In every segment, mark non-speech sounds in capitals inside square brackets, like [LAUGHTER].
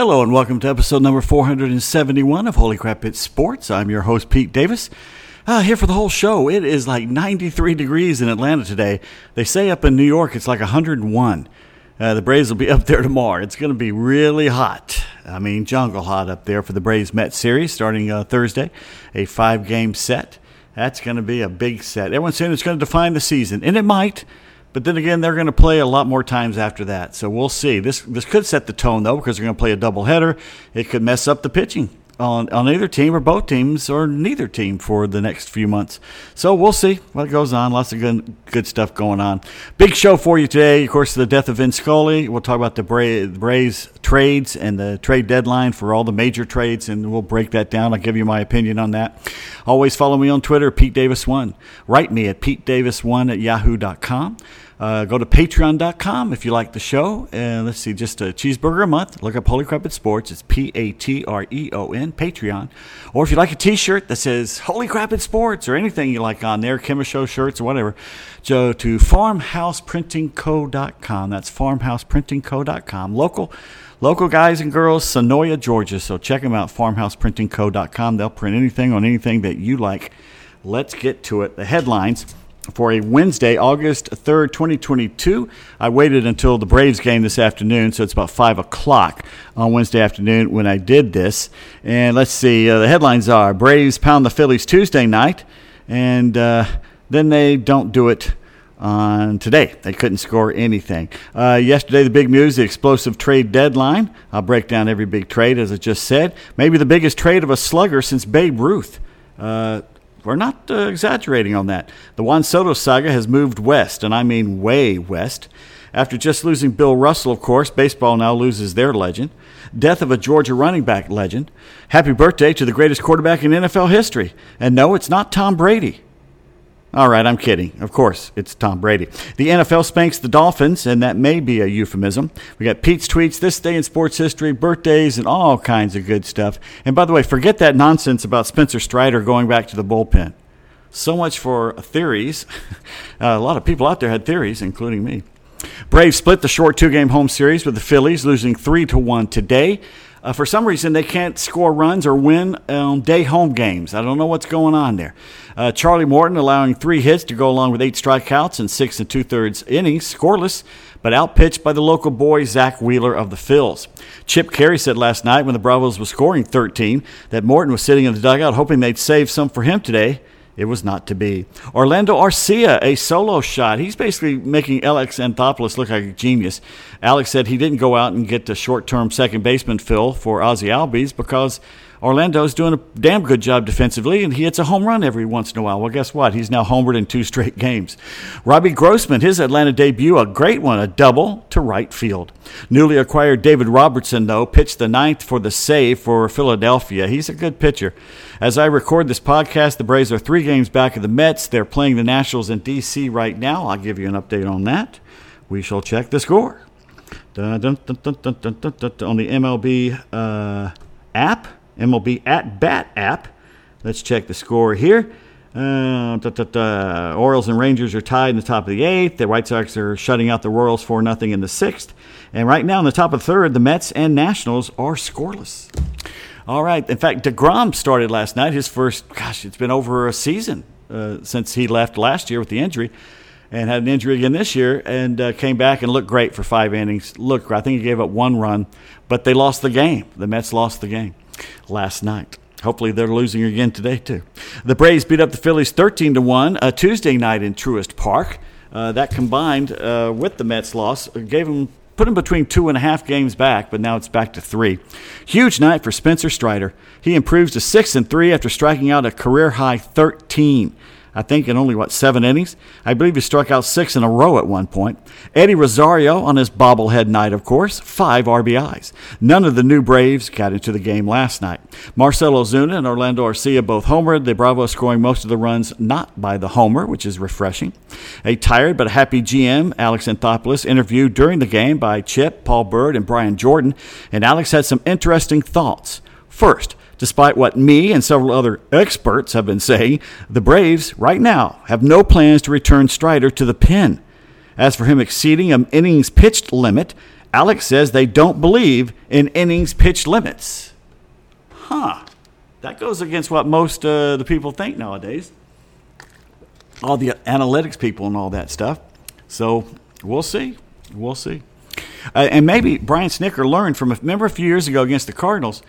Hello and welcome to episode number 471 of Holy Crap It's Sports. I'm your host, Pete Davis. Uh, here for the whole show. It is like 93 degrees in Atlanta today. They say up in New York it's like 101. Uh, the Braves will be up there tomorrow. It's going to be really hot. I mean, jungle hot up there for the Braves Met series starting uh, Thursday, a five game set. That's going to be a big set. Everyone's saying it's going to define the season, and it might. But then again, they're going to play a lot more times after that. So we'll see. This this could set the tone though, because they're going to play a doubleheader. It could mess up the pitching on on either team or both teams or neither team for the next few months. So we'll see what goes on. Lots of good good stuff going on. Big show for you today. Of course, the death of Vin Scully. We'll talk about the Bra- Braves trades and the trade deadline for all the major trades, and we'll break that down. I'll give you my opinion on that. Always follow me on Twitter, Pete Davis One. Write me at petedavis1 at yahoo.com. Uh, go to patreon.com if you like the show. And let's see, just a cheeseburger a month. Look up Holy Crap It's Sports. It's P A T R E O N, Patreon. Or if you like a t shirt that says Holy Crap It's Sports or anything you like on there, Kimmer Show shirts or whatever, go to farmhouseprintingco.com. That's farmhouseprintingco.com. Local. Local guys and girls, Senoia, Georgia. So check them out, farmhouseprintingco.com. They'll print anything on anything that you like. Let's get to it. The headlines for a Wednesday, August 3rd, 2022. I waited until the Braves game this afternoon, so it's about 5 o'clock on Wednesday afternoon when I did this. And let's see, uh, the headlines are Braves pound the Phillies Tuesday night, and uh, then they don't do it on today. They couldn't score anything. Uh, yesterday, the big news, the explosive trade deadline. I'll break down every big trade, as I just said. Maybe the biggest trade of a slugger since Babe Ruth. We're not uh, exaggerating on that. The Juan Soto saga has moved west, and I mean way west. After just losing Bill Russell, of course, baseball now loses their legend. Death of a Georgia running back legend. Happy birthday to the greatest quarterback in NFL history. And no, it's not Tom Brady. All right, I'm kidding. Of course, it's Tom Brady. The NFL spanks the Dolphins, and that may be a euphemism. We got Pete's tweets, this day in sports history, birthdays, and all kinds of good stuff. And by the way, forget that nonsense about Spencer Strider going back to the bullpen. So much for theories. [LAUGHS] Uh, a lot of people out there had theories, including me. Braves split the short two-game home series with the Phillies, losing three to one today. Uh, for some reason, they can't score runs or win day home games. I don't know what's going on there. Uh, Charlie Morton allowing three hits to go along with eight strikeouts and six and two thirds innings, scoreless, but outpitched by the local boy Zack Wheeler of the Phils. Chip Caray said last night when the Bravos was scoring 13 that Morton was sitting in the dugout hoping they'd save some for him today. It was not to be. Orlando Arcia, a solo shot. He's basically making Alex Anthopoulos look like a genius. Alex said he didn't go out and get the short term second baseman fill for Ozzie Albies because Orlando's doing a damn good job defensively, and he hits a home run every once in a while. Well, guess what? He's now homered in two straight games. Robbie Grossman, his Atlanta debut, a great one, a double to right field. Newly acquired David Robertson, though, pitched the ninth for the save for Philadelphia. He's a good pitcher. As I record this podcast, the Braves are three games back of the Mets. They're playing the Nationals in D.C. right now. I'll give you an update on that. We shall check the score. Dun, dun, dun, on the MLB uh, app. MLB at Bat app. Let's check the score here. Uh, da, da, da. Orioles and Rangers are tied in the top of the eighth. The White Sox are shutting out the Royals for nothing in the sixth. And right now in the top of the third, the Mets and Nationals are scoreless. All right. In fact, DeGrom started last night. His first, gosh, it's been over a season uh, since he left last year with the injury and had an injury again this year and uh, came back and looked great for five innings. Looked, I think he gave up one run, but they lost the game. The Mets lost the game last night. Hopefully they're losing again today too. The Braves beat up the Phillies 13 to one a Tuesday night in Truist Park. Uh, that combined uh, with the Mets loss gave them put them between two and a half games back, but now it's back to three. Huge night for Spencer Strider. He improves to six and three after striking out a career high 13. I think in only, what, seven innings? I believe he struck out six in a row at one point. Eddie Rosario on his bobblehead night, of course, five RBIs. None of the new Braves got into the game last night. Marcell Ozuna and Orlando Arcia both homered, the Bravos scoring most of the runs not by the homer, which is refreshing. A tired but happy GM, Alex Anthopoulos, interviewed during the game by Chip, Paul Byrd, and Brian Jordan, and Alex had some interesting thoughts. First, Despite what me and several other experts have been saying, the Braves, right now, have no plans to return Strider to the pen. As for him exceeding an innings pitched limit, Alex says they don't believe in innings pitched limits. Huh. That goes against what most uh, the people think nowadays. All the analytics people and all that stuff. So we'll see. We'll see. Uh, and maybe Brian Snitker learned from, remember a few years ago against the Cardinals,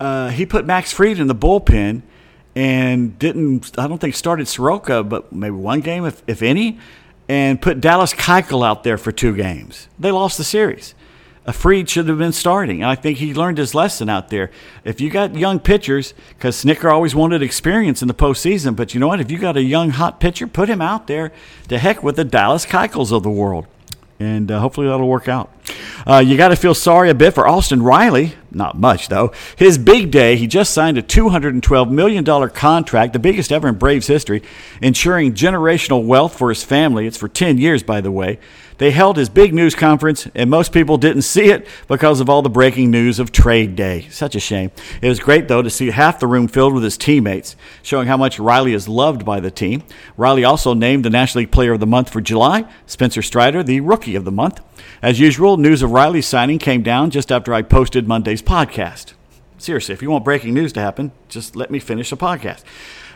uh, he put Max Fried in the bullpen and didn't, I don't think, started Soroka, but maybe one game, if, if any, and put Dallas Keuchel out there for two games. They lost the series. A Fried should have been starting. I think he learned his lesson out there. If you got young pitchers, because Snitker always wanted experience in the postseason, but you know what? If you got a young hot pitcher, put him out there to heck with the Dallas Keuchels of the world and uh, hopefully that'll work out. Uh, you got to feel sorry a bit for Austin Riley. Not much, though. His big day, he just signed a $212 million contract, the biggest ever in Braves history, ensuring generational wealth for his family. It's for 10 years, by the way. They held his big news conference, and most people didn't see it because of all the breaking news of trade day. Such a shame. It was great, though, to see half the room filled with his teammates, showing how much Riley is loved by the team. Riley also named the National League Player of the Month for July, Spencer Strider, the Rookie of the Month. As usual, news of Riley's signing came down just after I posted Monday's podcast. Seriously, if you want breaking news to happen, just let me finish the podcast.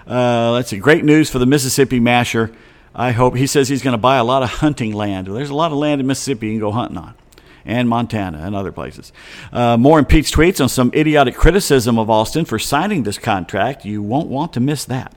Uh, let's see. Great news for the Mississippi Masher. I hope he says he's going to buy a lot of hunting land. There's a lot of land in Mississippi you can go hunting on, and Montana and other places. Uh, more Pete's tweets on some idiotic criticism of Austin for signing this contract. You won't want to miss that.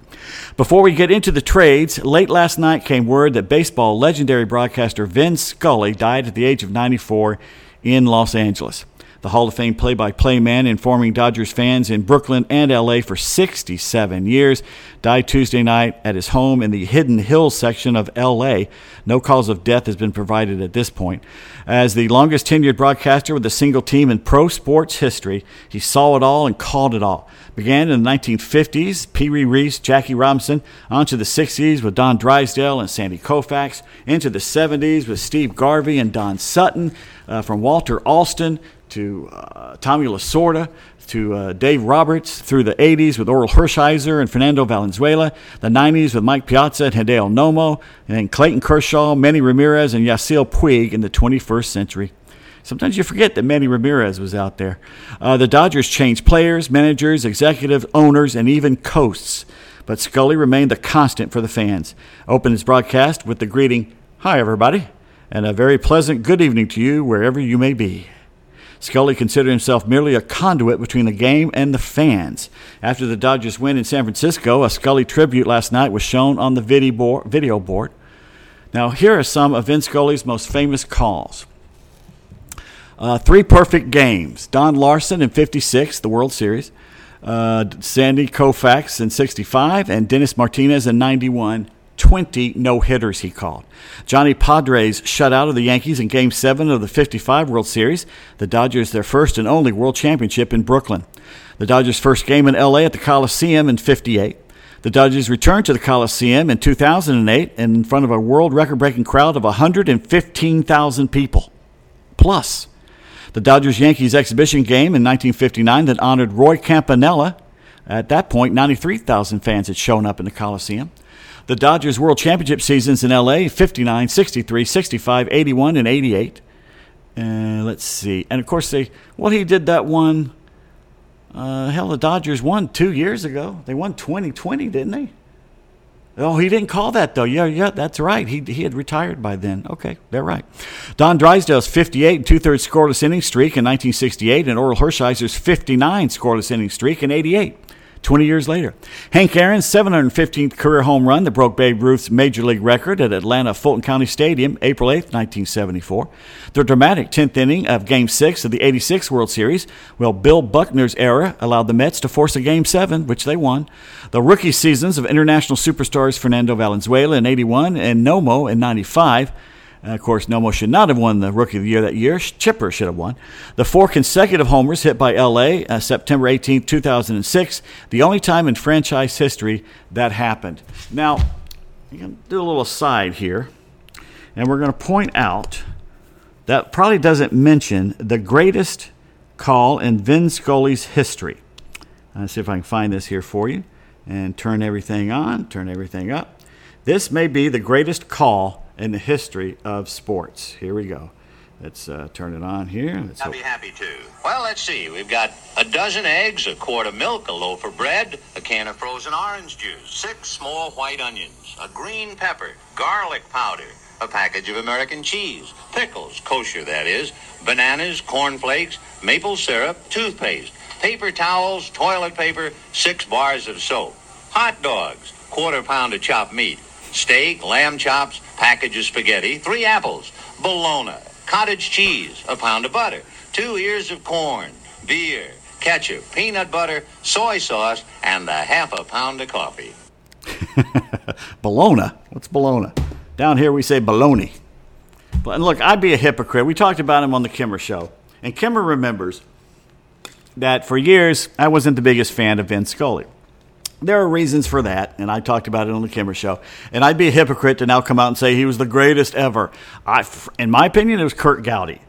Before we get into the trades, late last night came word that baseball legendary broadcaster Vin Scully died at the age of 94 in Los Angeles the Hall of Fame play by play man, informing Dodgers fans in Brooklyn and LA for 67 years. Died Tuesday night at his home in the Hidden Hills section of LA. No cause of death has been provided at this point. As the longest tenured broadcaster with a single team in pro sports history, he saw it all and called it all. Began in the 1950s, Pee Wee Reese, Jackie Robinson, onto the 60s with Don Drysdale and Sandy Koufax, into the 70s with Steve Garvey and Don Sutton, uh, from Walter Alston to uh, Tommy Lasorda, to uh, Dave Roberts through the 80s with Orel Hershiser and Fernando Valenzuela, the 90s with Mike Piazza and Hideo Nomo, and then Clayton Kershaw, Manny Ramirez, and Yasiel Puig in the 21st century. Sometimes you forget that Manny Ramirez was out there. Uh, the Dodgers changed players, managers, executive owners, and even coasts. But Scully remained the constant for the fans. Opened his broadcast with the greeting, Hi, everybody, and a very pleasant good evening to you wherever you may be. Scully considered himself merely a conduit between the game and the fans. After the Dodgers win in San Francisco, a Scully tribute last night was shown on the video board. Now, here are some of Vin Scully's most famous calls. Uh, three perfect games. Don Larsen in 56, the World Series. Uh, Sandy Koufax in 65, and Dennis Martinez in 91. 20 no hitters, he called. Johnny Podres shut out of the Yankees in Game 7 of the 55 World Series. The Dodgers, their first and only World Championship in Brooklyn. The Dodgers' first game in LA at the Coliseum in 58. The Dodgers returned to the Coliseum in 2008 in front of a world record breaking crowd of 115,000 people. Plus, the Dodgers Yankees exhibition game in 1959 that honored Roy Campanella. At that point, 93,000 fans had shown up in the Coliseum the Dodgers World Championship seasons in LA 59, 63, 65, 81, and 88. Uh, let's see. And of course, they, well, he did that one. Uh, hell, the Dodgers won two years ago. They won 2020, didn't they? Oh, he didn't call that though. Yeah, yeah, that's right. He, he had retired by then. Okay, they're right. Don Drysdale's 58 and two thirds scoreless inning streak in 1968, and Orel Hershiser's 59 scoreless inning streak in 88. 20 years later. Hank Aaron's 715th career home run that broke Babe Ruth's major league record at Atlanta Fulton County Stadium, April 8, 1974. The dramatic 10th inning of Game 6 of the 86 World Series, well, Bill Buckner's era allowed the Mets to force a Game 7, which they won. The rookie seasons of international superstars Fernando Valenzuela in 81 and Nomo in 95 and of course, Nomo should not have won the Rookie of the Year that year. Chipper should have won. The four consecutive homers hit by LA uh, September 18, 2006, the only time in franchise history that happened. Now, going to do a little aside here, and we're going to point out that probably doesn't mention the greatest call in Vin Scully's history. Let's see if I can find this here for you and turn everything on, turn everything up. This may be the greatest call in the history of sports. Here we go. Let's uh, turn it on here. Let's I'll hope- be happy to. Well, let's see. We've got a dozen eggs, a quart of milk, a loaf of bread, a can of frozen orange juice, six small white onions, a green pepper, garlic powder, a package of American cheese, pickles, kosher that is, bananas, cornflakes, maple syrup, toothpaste, paper towels, toilet paper, six bars of soap, hot dogs, quarter pound of chopped meat, steak, lamb chops, package of spaghetti, three apples, bologna, cottage cheese, a pound of butter, two ears of corn, beer, ketchup, peanut butter, soy sauce, and a half a pound of coffee. [LAUGHS] Bologna. What's bologna? Down here we say baloney. And look, I'd be a hypocrite. We talked about him on the Kimmer show. And Kimmer remembers that for years I wasn't the biggest fan of Vince Scully. There are reasons for that, and I talked about it on the Kimmer show. And I'd be a hypocrite to now come out and say he was the greatest ever. I, in my opinion, it was Curt Gowdy.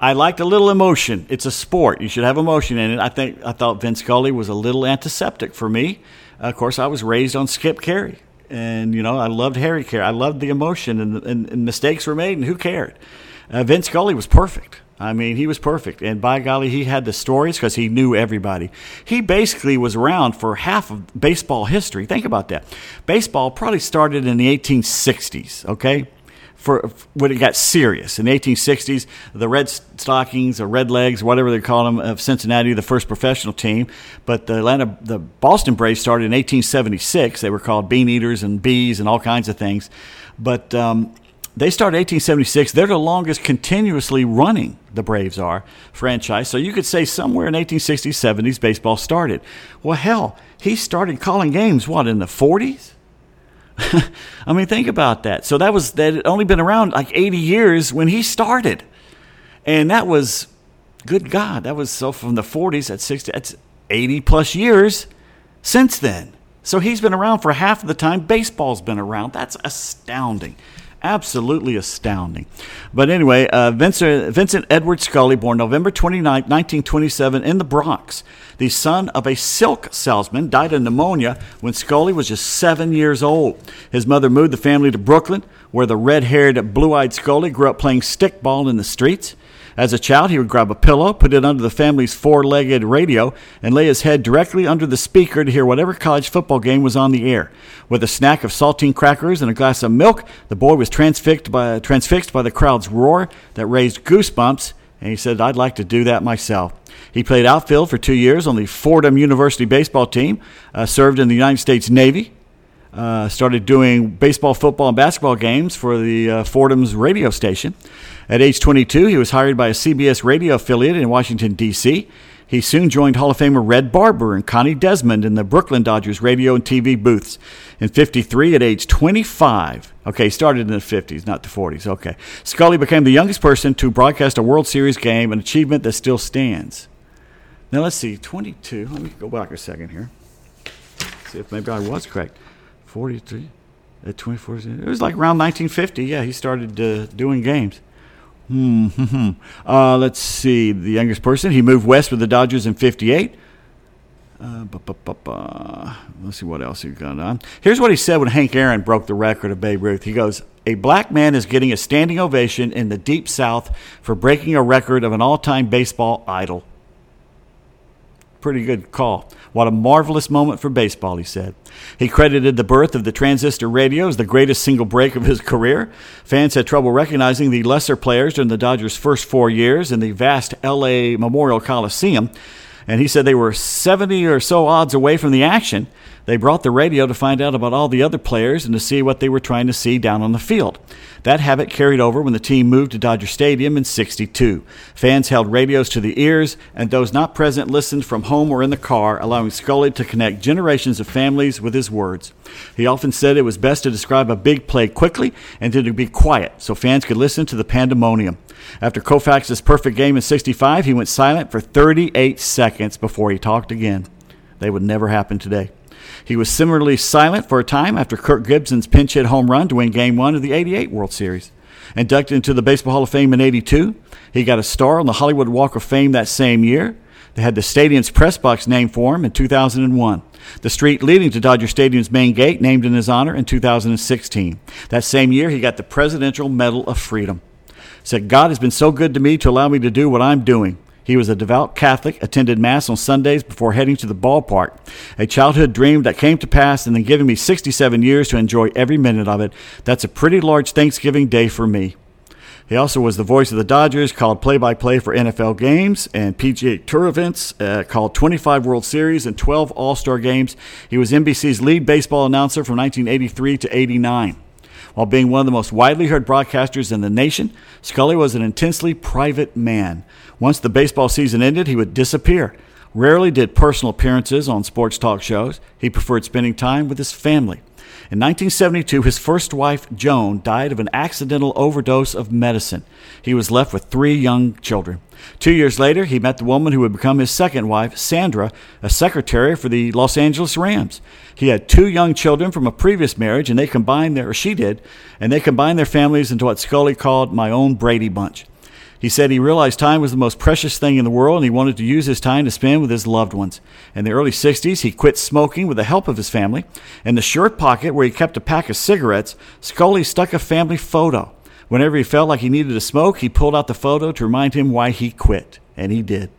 I liked a little emotion. It's a sport. You should have emotion in it. I think I thought Vince Scully was a little antiseptic for me. of course, I was raised on Skip Caray, and you know I loved Harry Caray. I loved the emotion, and, and, and mistakes were made, and who cared? Uh, Vince Scully was perfect. I mean, he was perfect, and by golly, he had the stories because he knew everybody. He basically was around for half of baseball history. Think about that. Baseball probably started in the 1860s. Okay for when it got serious in the 1860s. The Red Stockings or Red Legs, whatever they call them, of Cincinnati, the first professional team. But the Atlanta, the Boston Braves started in 1876. They were called Bean Eaters and Bees and all kinds of things. But um, they started 1876. They're the longest continuously running. The Braves are franchise. So you could say somewhere in 1860s, 70s, baseball started. Well, hell, he started calling games what in the 40s. [LAUGHS] I mean, think about that. So that was that had only been around like 80 years when he started, and that was, good God, that was so from the 40s at 60. That's 80 plus years since then. So he's been around for half of the time baseball's been around. That's astounding. Absolutely astounding. But anyway, uh, Vincent, Vincent Edward Scully, born November 29, 1927, in the Bronx, the son of a silk salesman, died of pneumonia when Scully was just seven years old. His mother moved the family to Brooklyn, where the red haired, blue eyed Scully grew up playing stickball in the streets. As a child, he would grab a pillow, put it under the family's four legged radio, and lay his head directly under the speaker to hear whatever college football game was on the air. With a snack of saltine crackers and a glass of milk, the boy was transfixed by, transfixed by the crowd's roar that raised goosebumps, and he said, I'd like to do that myself. He played outfield for two years on the Fordham University baseball team, uh, served in the United States Navy, uh, started doing baseball, football, and basketball games for the uh, Fordham's radio station. At age 22, he was hired by a CBS radio affiliate in Washington, D.C. He soon joined Hall of Famer Red Barber and Connie Desmond in the Brooklyn Dodgers radio and TV booths. In 53, at age 25, okay, started in the 50s, not the 40s, okay. Scully became the youngest person to broadcast a World Series game, an achievement that still stands. Now let's see, 22. Let me go back a second here. See if maybe I was correct. 43 at 24. It was like around 1950. Yeah, he started uh, doing games. Hmm. hmm, hmm. Uh, let's see. The youngest person. He moved west with the Dodgers in 58. Uh, bu- bu- bu- Let's see what else he got on. Here's what he said when Hank Aaron broke the record of Babe Ruth. He goes, A black man is getting a standing ovation in the Deep South for breaking a record of an all time baseball idol. Pretty good call. What a marvelous moment for baseball, he said. He credited the birth of the transistor radio as the greatest single break of his career. Fans had trouble recognizing the lesser players during the Dodgers' first four years in the vast LA Memorial Coliseum. And he said they were 70 or so odds away from the action. They brought the radio to find out about all the other players and to see what they were trying to see down on the field. That habit carried over when the team moved to Dodger Stadium in 62. Fans held radios to the ears, and those not present listened from home or in the car, allowing Scully to connect generations of families with his words. He often said it was best to describe a big play quickly and then to be quiet so fans could listen to the pandemonium. After Koufax's perfect game in 65, he went silent for 38 seconds before he talked again. They would never happen today. He was similarly silent for a time after Kirk Gibson's pinch hit home run to win Game 1 of the 88 World Series. Inducted into the Baseball Hall of Fame in 82, he got a star on the Hollywood Walk of Fame that same year. They had the stadium's press box named for him in 2001. The street leading to Dodger Stadium's main gate named in his honor in 2016. That same year, he got the Presidential Medal of Freedom. Said, God has been so good to me to allow me to do what I'm doing. He was a devout Catholic, attended Mass on Sundays before heading to the ballpark. A childhood dream that came to pass and then giving me 67 years to enjoy every minute of it. That's a pretty large Thanksgiving day for me. He also was the voice of the Dodgers, called play by play for NFL games and PGA Tour events, uh, called 25 World Series and 12 All Star games. He was NBC's lead baseball announcer from 1983 to 89. While being one of the most widely heard broadcasters in the nation, Scully was an intensely private man. Once the baseball season ended, he would disappear. Rarely did personal appearances on sports talk shows. He preferred spending time with his family. In 1972, his first wife, Joan, died of an accidental overdose of medicine. He was left with three young children. Two years later, he met the woman who would become his second wife, Sandra, a secretary for the Los Angeles Rams. He had two young children from a previous marriage, and they combined their, or she did, and they combined their families into what Scully called my own Brady Bunch. He said he realized time was the most precious thing in the world and he wanted to use his time to spend with his loved ones. In the early 60s, he quit smoking with the help of his family. In the shirt pocket where he kept a pack of cigarettes, Scully stuck a family photo. Whenever he felt like he needed to smoke, he pulled out the photo to remind him why he quit. And he did.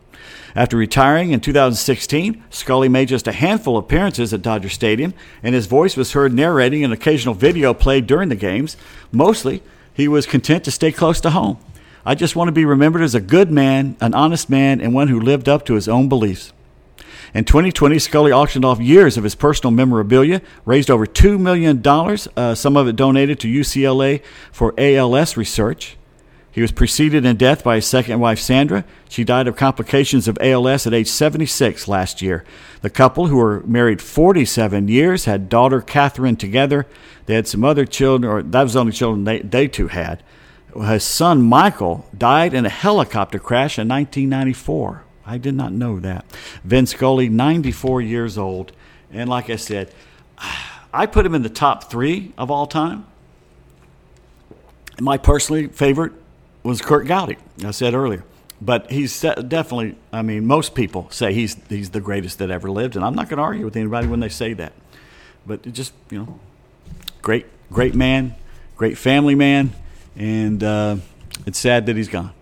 After retiring in 2016, Scully made just a handful of appearances at Dodger Stadium, and his voice was heard narrating an occasional video played during the games. Mostly, he was content to stay close to home. I just want to be remembered as a good man, an honest man, and one who lived up to his own beliefs. In 2020, Scully auctioned off years of his personal memorabilia, raised over $2 million, uh, some of it donated to UCLA for ALS research. He was preceded in death by his second wife, Sandra. She died of complications of ALS at age 76 last year. The couple, who were married 47 years, had daughter Catherine together. They had some other children, or that was the only children they, they two had. His son, Michael, died in a helicopter crash in 1994. I did not know that. Vin Scully, 94 years old. And like I said, I put him in the top three of all time. My personally favorite was Curt Gowdy, I said earlier. But he's definitely, I mean, most people say he's, he's the greatest that ever lived. And I'm not going to argue with anybody when they say that. But just, you know, great, great man, great family man. And uh, it's sad that he's gone.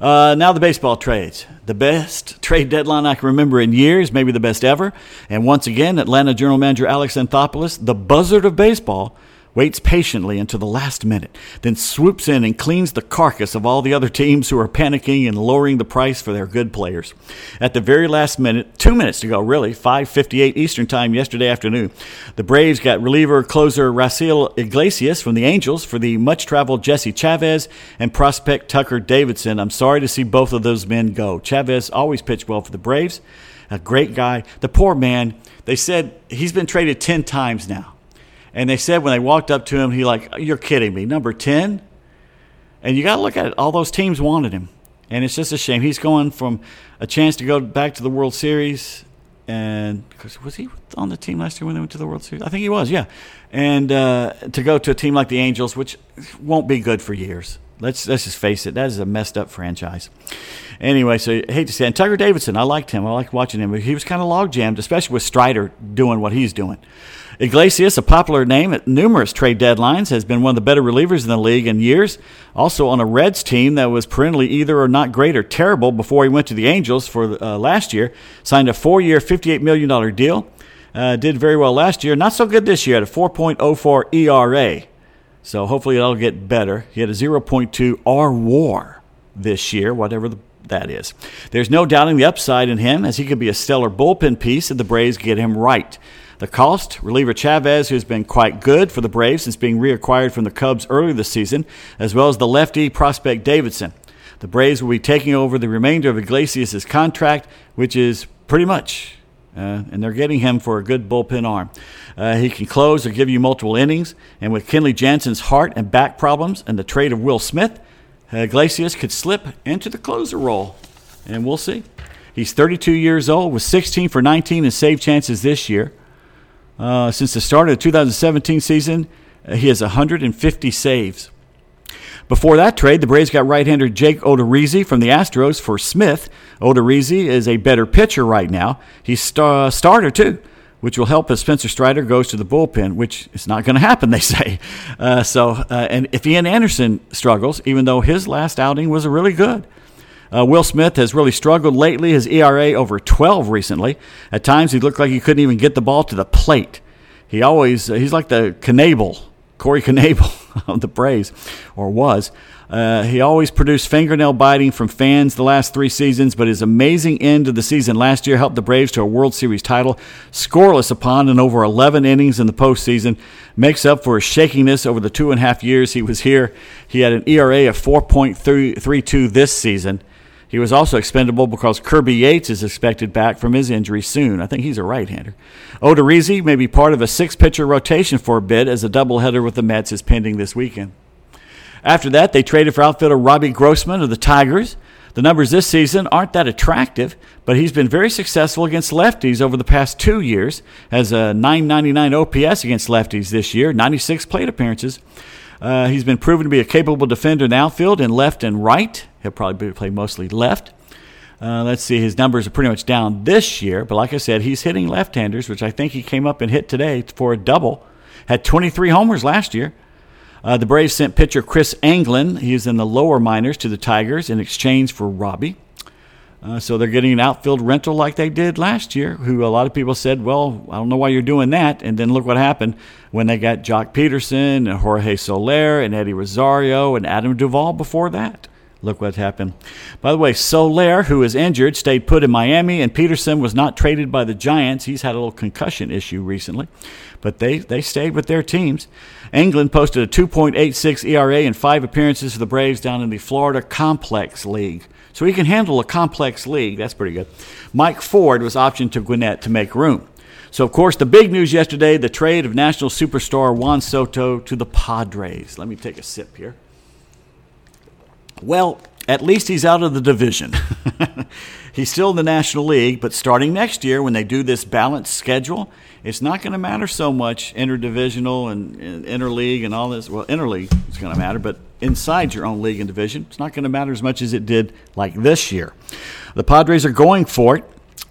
Uh, now the baseball trades. The best trade deadline I can remember in years, maybe the best ever. And once again, Atlanta General Manager Alex Anthopoulos, the buzzard of baseball, waits patiently until the last minute, then swoops in and cleans the carcass of all the other teams who are panicking and lowering the price for their good players. At the very last minute, two minutes to go, really, 5:58 Eastern Time yesterday afternoon, the Braves got reliever closer Raisel Iglesias from the Angels for the much-traveled Jesse Chavez and prospect Tucker Davidson. I'm sorry to see both of those men go. Chavez always pitched well for the Braves, a great guy. The poor man, they said he's been traded 10 times now. And they said when they walked up to him, he like, "You're kidding me, number ten? And you got to look at it. All those teams wanted him, and it's just a shame. He's going from a chance to go back to the World Series, and was he on the team last year when they went to the World Series? I think he was, yeah. And uh, to go to a team like the Angels, which won't be good for years. Let's let's just face it. That is a messed up franchise. Anyway, so I hate to say, and Tucker Davidson, I liked him. I liked watching him. He was kind of log jammed, especially with Strider doing what he's doing. Iglesias, a popular name at numerous trade deadlines, has been one of the better relievers in the league in years. Also on a Reds team that was perennially either or not great or terrible before he went to the Angels for uh, last year. Signed a four-year, $58 million deal. Uh, did very well last year. Not so good this year at a 4.04 ERA. So hopefully it'll get better. He had a 0.2 R WAR this year, whatever the, that is. There's no doubting the upside in him, as he could be a stellar bullpen piece if the Braves get him right. The cost, reliever Chavez, who's been quite good for the Braves since being reacquired from the Cubs earlier this season, as well as the lefty prospect Davidson. The Braves will be taking over the remainder of Iglesias' contract, which is pretty much, uh, and they're getting him for a good bullpen arm. Uh, he can close or give you multiple innings, and with Kenley Jansen's heart and back problems and the trade of Will Smith, Iglesias could slip into the closer role, and we'll see. He's 32 years old with 16 for 19 in save chances this year. Uh, since the start of the 2017 season, uh, he has 150 saves. Before that trade, the Braves got right-hander Jake Odorizzi from the Astros for Smith. Odorizzi is a better pitcher right now. He's star- starter too. which will help as Spencer Strider goes to the bullpen, which is not going to happen, [LAUGHS] they say. Uh, so, uh, and if Ian Anderson struggles, even though his last outing was really good. Uh, Will Smith has really struggled lately. His ERA over 12 recently. At times, he looked like he couldn't even get the ball to the plate. He always, uh, he's like the Knebel, Corey [LAUGHS] Knebel of the Braves, or was. Uh, he always produced fingernail biting from fans the last three seasons, but his amazing end of the season last year helped the Braves to a World Series title, scoreless upon and over 11 innings in the postseason. Makes up for his shakiness over the two and a half years he was here. He had an ERA of 4.32 this season. He was also expendable because Kirby Yates is expected back from his injury soon. I think he's a right hander. Odorizzi may be part of a six pitcher rotation for a bit as a doubleheader with the Mets is pending this weekend. After that, they traded for outfielder Robbie Grossman of the Tigers. The numbers this season aren't that attractive, but he's been very successful against lefties over the past two years. Has a 999 OPS against lefties this year, 96 plate appearances. Uh, he's been proven to be a capable defender in the outfield in left and right. He'll probably play mostly left. Uh, let's see, his numbers are pretty much down this year, but like I said, he's hitting left handers, which I think he came up and hit today for a double. Had 23 homers last year. Uh, the Braves sent pitcher Chris Anglin, he's in the lower minors, to the Tigers in exchange for Robbie. Uh, so they're getting an outfield rental like they did last year, who a lot of people said, well, I don't know why you're doing that. And then look what happened when they got Joc Pederson and Jorge Soler and Eddie Rosario and Adam Duvall before that. Look what happened. By the way, Soler, who is injured, stayed put in Miami, and Pederson was not traded by the Giants. He's had a little concussion issue recently, but they, they stayed with their teams. Anglin posted a 2.86 ERA in five appearances for the Braves down in the Florida Complex League. So he can handle a complex league. That's pretty good. Mike Ford was optioned to Gwinnett to make room. So, of course, the big news yesterday the trade of national superstar Juan Soto to the Padres. Let me take a sip here. Well, at least he's out of the division. [LAUGHS] he's still in the National League, but starting next year, when they do this balanced schedule, it's not going to matter so much interdivisional and, and interleague and all this. Well, interleague is going to matter, but inside your own league and division, it's not going to matter as much as it did like this year. The Padres are going for it.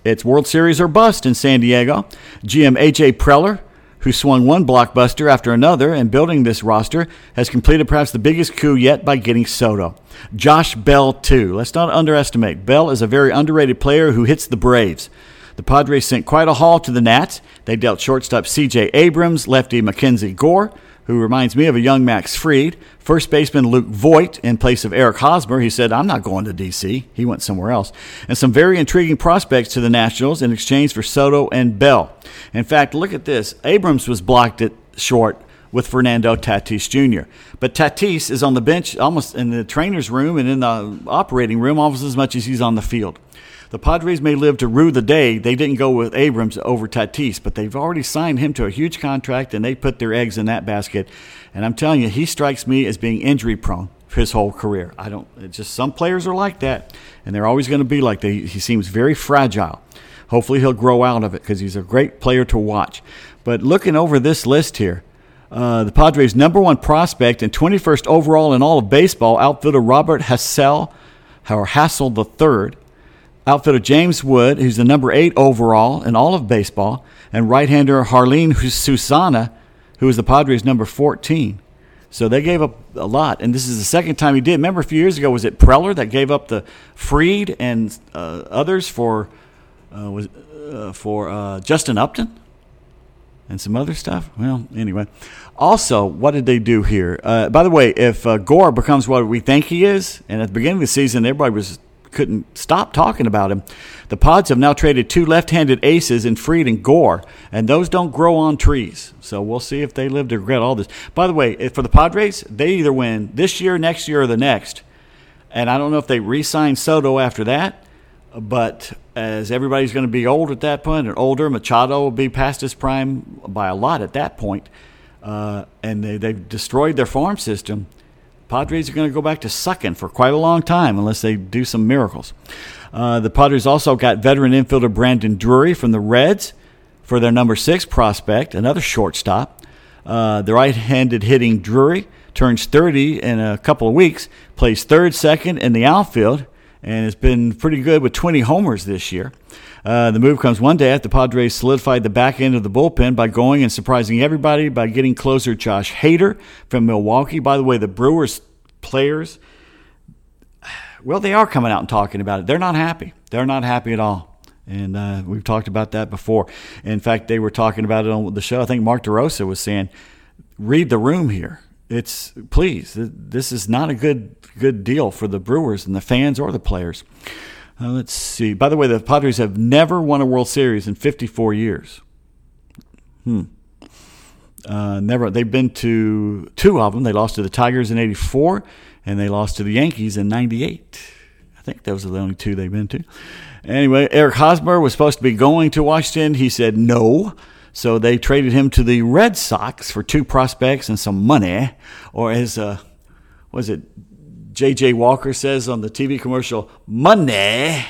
It's World Series or bust in San Diego. GM AJ Preller who swung one blockbuster after another and building this roster, has completed perhaps the biggest coup yet by getting Soto. Josh Bell, too. Let's not underestimate. Bell is a very underrated player who hits the Braves. The Padres sent quite a haul to the Nats. They dealt shortstop C.J. Abrams, lefty MacKenzie Gore, who reminds me of a young Max Fried. First baseman Luke Voit in place of Eric Hosmer. He said, I'm not going to D.C. He went somewhere else. And some very intriguing prospects to the Nationals in exchange for Soto and Bell. In fact, look at this. Abrams was blocked at short with Fernando Tatis Jr. But Tatis is on the bench almost in the trainer's room and in the operating room almost as much as he's on the field. The Padres may live to rue the day they didn't go with Abrams over Tatis, but they've already signed him to a huge contract and they put their eggs in that basket. And I'm telling you, he strikes me as being injury prone his whole career. I don't. Just some players are like that, and they're always going to be like that. He, he seems very fragile. Hopefully, he'll grow out of it because he's a great player to watch. But looking over this list here, uh, the Padres' number one prospect and 21st overall in all of baseball, outfielder Robert Hassell, or Hassell III, outfielder James Wood, who's the number eight overall in all of baseball, and right-hander Jarlin Susana, who is the Padres' number 14. So they gave up a lot, and this is the second time he did. Remember, a few years ago, was it Preller that gave up the Fried and uh, others for uh, was uh, for uh, Justin Upton and some other stuff? Well, anyway. Also, what did they do here? Uh, by the way, if uh, Gore becomes what we think he is, and at the beginning of the season, everybody was couldn't stop talking about him. The Pods have now traded two left-handed aces in Fried and Gore, and those don't grow on trees. So we'll see if they live to regret all this. By the way, for the Padres, they either win this year, next year, or the next. And I don't know if they re-sign Soto after that, but as everybody's going to be old at that point, and older, Machado will be past his prime by a lot at that point. Uh, and they, they've destroyed their farm system. Padres are going to go back to sucking for quite a long time unless they do some miracles. Uh, the Padres also got veteran infielder Brandon Drury from the Reds for their number six prospect, another shortstop. Uh, the right handed hitting Drury turns 30 in a couple of weeks, plays third, second in the outfield, and it's been pretty good with 20 homers this year. Uh, the move comes one day after Padres solidified the back end of the bullpen by going and surprising everybody by getting closer Josh Hader from Milwaukee. By the way, the Brewers players, well, they are coming out and talking about it. They're not happy. They're not happy at all. And uh, we've talked about that before. In fact, they were talking about it on the show. I think Mark DeRosa was saying, read the room here. It's please, this is not a good good deal for the Brewers and the fans or the players. Uh, let's see. By the way, the Padres have never won a World Series in 54 years. Hmm. Uh, never. They've been to two of them. They lost to the Tigers in '84, and they lost to the Yankees in '98. I think those are the only two they've been to. Anyway, Eric Hosmer was supposed to be going to Washington. He said no. So they traded him to the Red Sox for two prospects and some money, or as uh, was it J.J. Walker says on the TV commercial, money.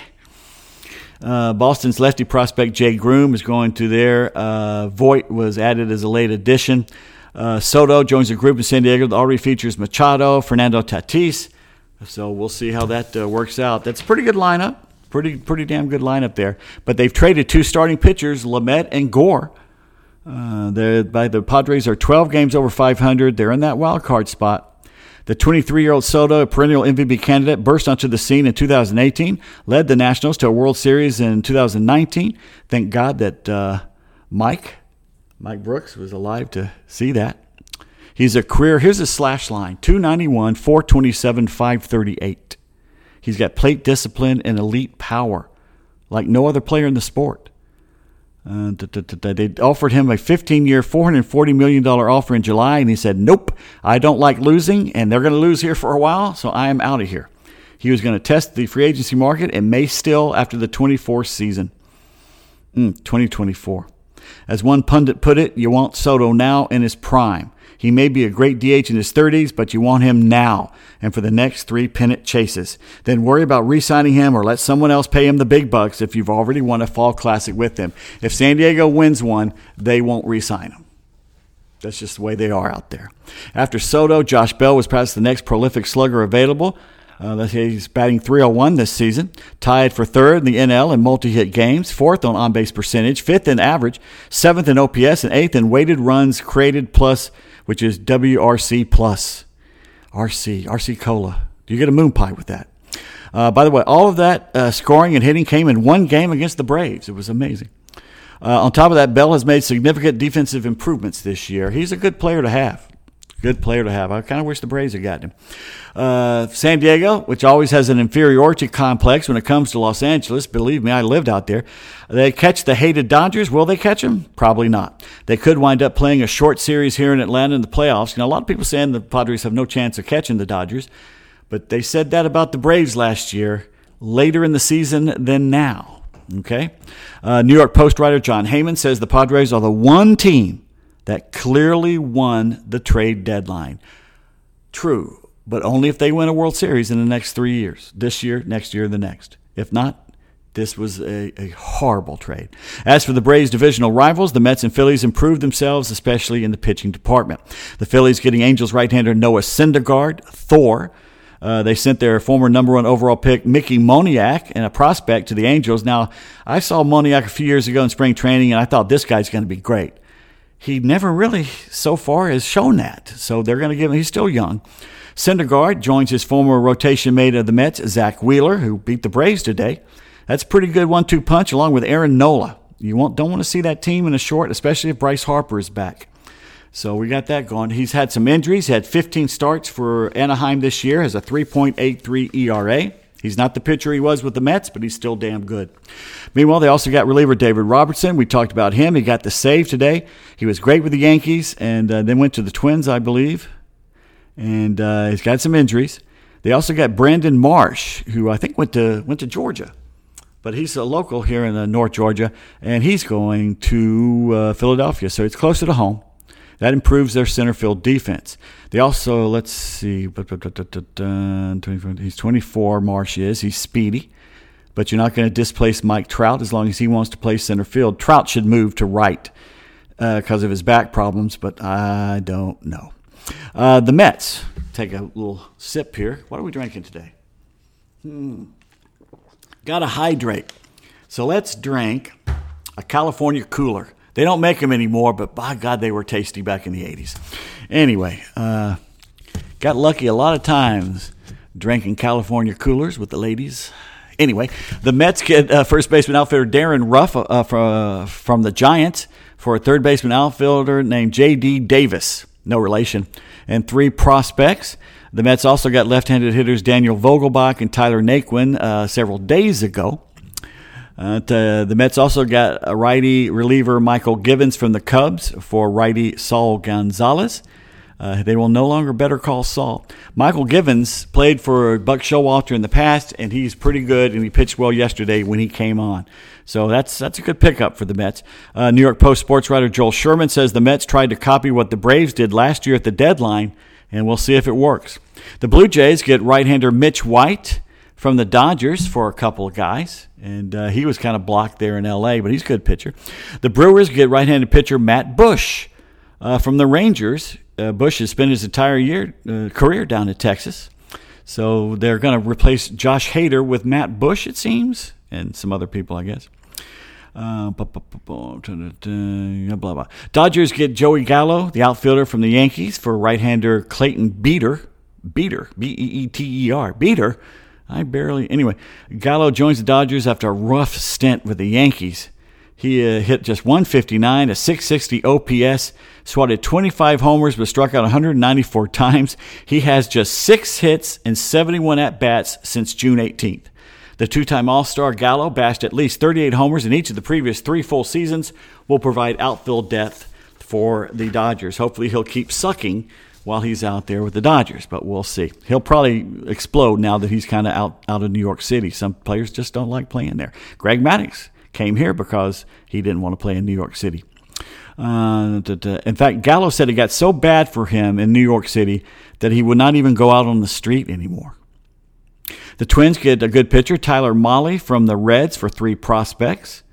Uh, Boston's lefty prospect Jay Groome is going to there. Uh, Voit was added as a late addition. Uh, Soto joins a group in San Diego that already features Machado, Fernando Tatis. So we'll see how that uh, works out. That's a pretty good lineup. Pretty, pretty damn good lineup there. But they've traded two starting pitchers, Lamet and Gore. Uh, by the Padres are 12 games over 500. They're in that wild card spot. The 23 year old Soto, a perennial MVP candidate, burst onto the scene in 2018, led the Nationals to a World Series in 2019. Thank God that uh, Mike, Mike Brooks, was alive to see that. He's a career, here's his slash line 291, 427, 538. He's got plate discipline and elite power like no other player in the sport. Uh, they offered him a 15 year, $440 million offer in July, and he said, Nope, I don't like losing, and they're going to lose here for a while, so I am out of here. He was going to test the free agency market and may still after the 24th season. Mm, 2024. As one pundit put it, you want Soto now in his prime. He may be a great DH in his 30s, but you want him now and for the next three pennant chases. Then worry about re signing him or let someone else pay him the big bucks if you've already won a fall classic with him. If San Diego wins one, they won't re sign him. That's just the way they are out there. After Soto, Josh Bell was perhaps the next prolific slugger available. Uh, he's batting 301 this season, tied for third in the NL in multi hit games, fourth on on base percentage, fifth in average, seventh in OPS, and eighth in weighted runs created plus which is WRC plus. RC, RC Cola. Do you get a moon pie with that. Uh, by the way, all of that uh, scoring and hitting came in one game against the Braves. It was amazing. Uh, on top of that, Bell has made significant defensive improvements this year. He's a good player to have. Good player to have. I kind of wish the Braves had gotten him. Uh, San Diego, which always has an inferiority complex when it comes to Los Angeles. Believe me, I lived out there. They catch the hated Dodgers. Will they catch them? Probably not. They could wind up playing a short series here in Atlanta in the playoffs. You know, a lot of people saying the Padres have no chance of catching the Dodgers, but they said that about the Braves last year, later in the season than now. Okay. Uh, New York Post writer Jon Heyman says the Padres are the one team that clearly won the trade deadline. True, but only if they win a World Series in the next three years this year, next year, the next. If not, this was a, a, horrible trade. As for the Braves' divisional rivals, the Mets and Phillies improved themselves, especially in the pitching department. The Phillies getting Angels right-hander Noah Syndergaard, Thor. Uh, they sent their former number one overall pick, Mickey Moniak, and a prospect to the Angels. Now, I saw Moniak a few years ago in spring training, and I thought this guy's going to be great he never really so far has shown that. So they're going to give him, he's still young. Syndergaard joins his former rotation mate of the Mets, Zack Wheeler, who beat the Braves today. That's pretty good one two punch, along with Aaron Nola. You won't, don't want to see that team in a short, especially if Bryce Harper is back. So we got that going. He's had some injuries. Had 15 starts for Anaheim this year, has a 3.83 ERA. He's not the pitcher he was with the Mets, but he's still damn good. Meanwhile, they also got reliever David Robertson. We talked about him. He got the save today. He was great with the Yankees and uh, then went to the Twins, I believe. And uh, he's got some injuries. They also got Brandon Marsh, who I think went to went to Georgia, but he's a local here in uh, North Georgia, and he's going to uh, Philadelphia, so it's closer to home. That improves their center field defense. They also, let's see, he's 24, Marsh is. He's speedy, but you're not going to displace Mike Trout as long as he wants to play center field. Trout should move to right because uh, of his back problems, but I don't know. Uh, the Mets, take a little sip here. What are we drinking today? Hmm. Got to hydrate. So let's drink a California cooler. They don't make them anymore, but by God, they were tasty back in the 80s. Anyway, uh, got lucky a lot of times drinking California coolers with the ladies. Anyway, the Mets get uh, first baseman outfielder Darin Ruf uh, from, from the Giants for a third baseman outfielder named J.D. Davis, no relation, and three prospects. The Mets also got left-handed hitters Daniel Vogelbach and Tyler Naquin uh, several days ago. Uh, the Mets also got a righty reliever Mychal Givens from the Cubs for righty Saul Gonzalez. Uh, they will no longer better call Saul. Mychal Givens played for Buck Showalter in the past, and he's pretty good, and he pitched well yesterday when he came on. So that's that's a good pickup for the Mets. Uh, New York Post sports writer Joel Sherman says the Mets tried to copy what the Braves did last year at the deadline, and we'll see if it works. The Blue Jays get right-hander Mitch White from the Dodgers for a couple of guys, and uh, he was kind of blocked there in L.A., but he's a good pitcher. The Brewers get right-handed pitcher Matt Bush uh, from the Rangers uh, Bush has spent his entire year uh, career down in Texas. So they're going to replace Josh Hader with Matt Bush, it seems, and some other people, I guess. Uh, blah, blah. Dodgers get Joey Gallo, the outfielder from the Yankees, for right-hander Clayton Beater. Beeter, B-E-E-T-E-R. Beeter. I barely. Anyway, Gallo joins the Dodgers after a rough stint with the Yankees. He uh, hit just 159, a 660 OPS, swatted 25 homers, but struck out 194 [LAUGHS] times. He has just six hits and 71 at bats since June 18th. The two time All Star Gallo bashed at least 38 homers in each of the previous three full seasons, will provide outfield depth for the Dodgers. Hopefully, he'll keep sucking while he's out there with the Dodgers, but we'll see. He'll probably explode now that he's kind of out, out of New York City. Some players just don't like playing there. Greg Maddux came here because he didn't want to play in New York City. Uh, in fact, Gallo said it got so bad for him in New York City that he would not even go out on the street anymore. The Twins get a good pitcher, Tyler Mahle from the Reds for three prospects.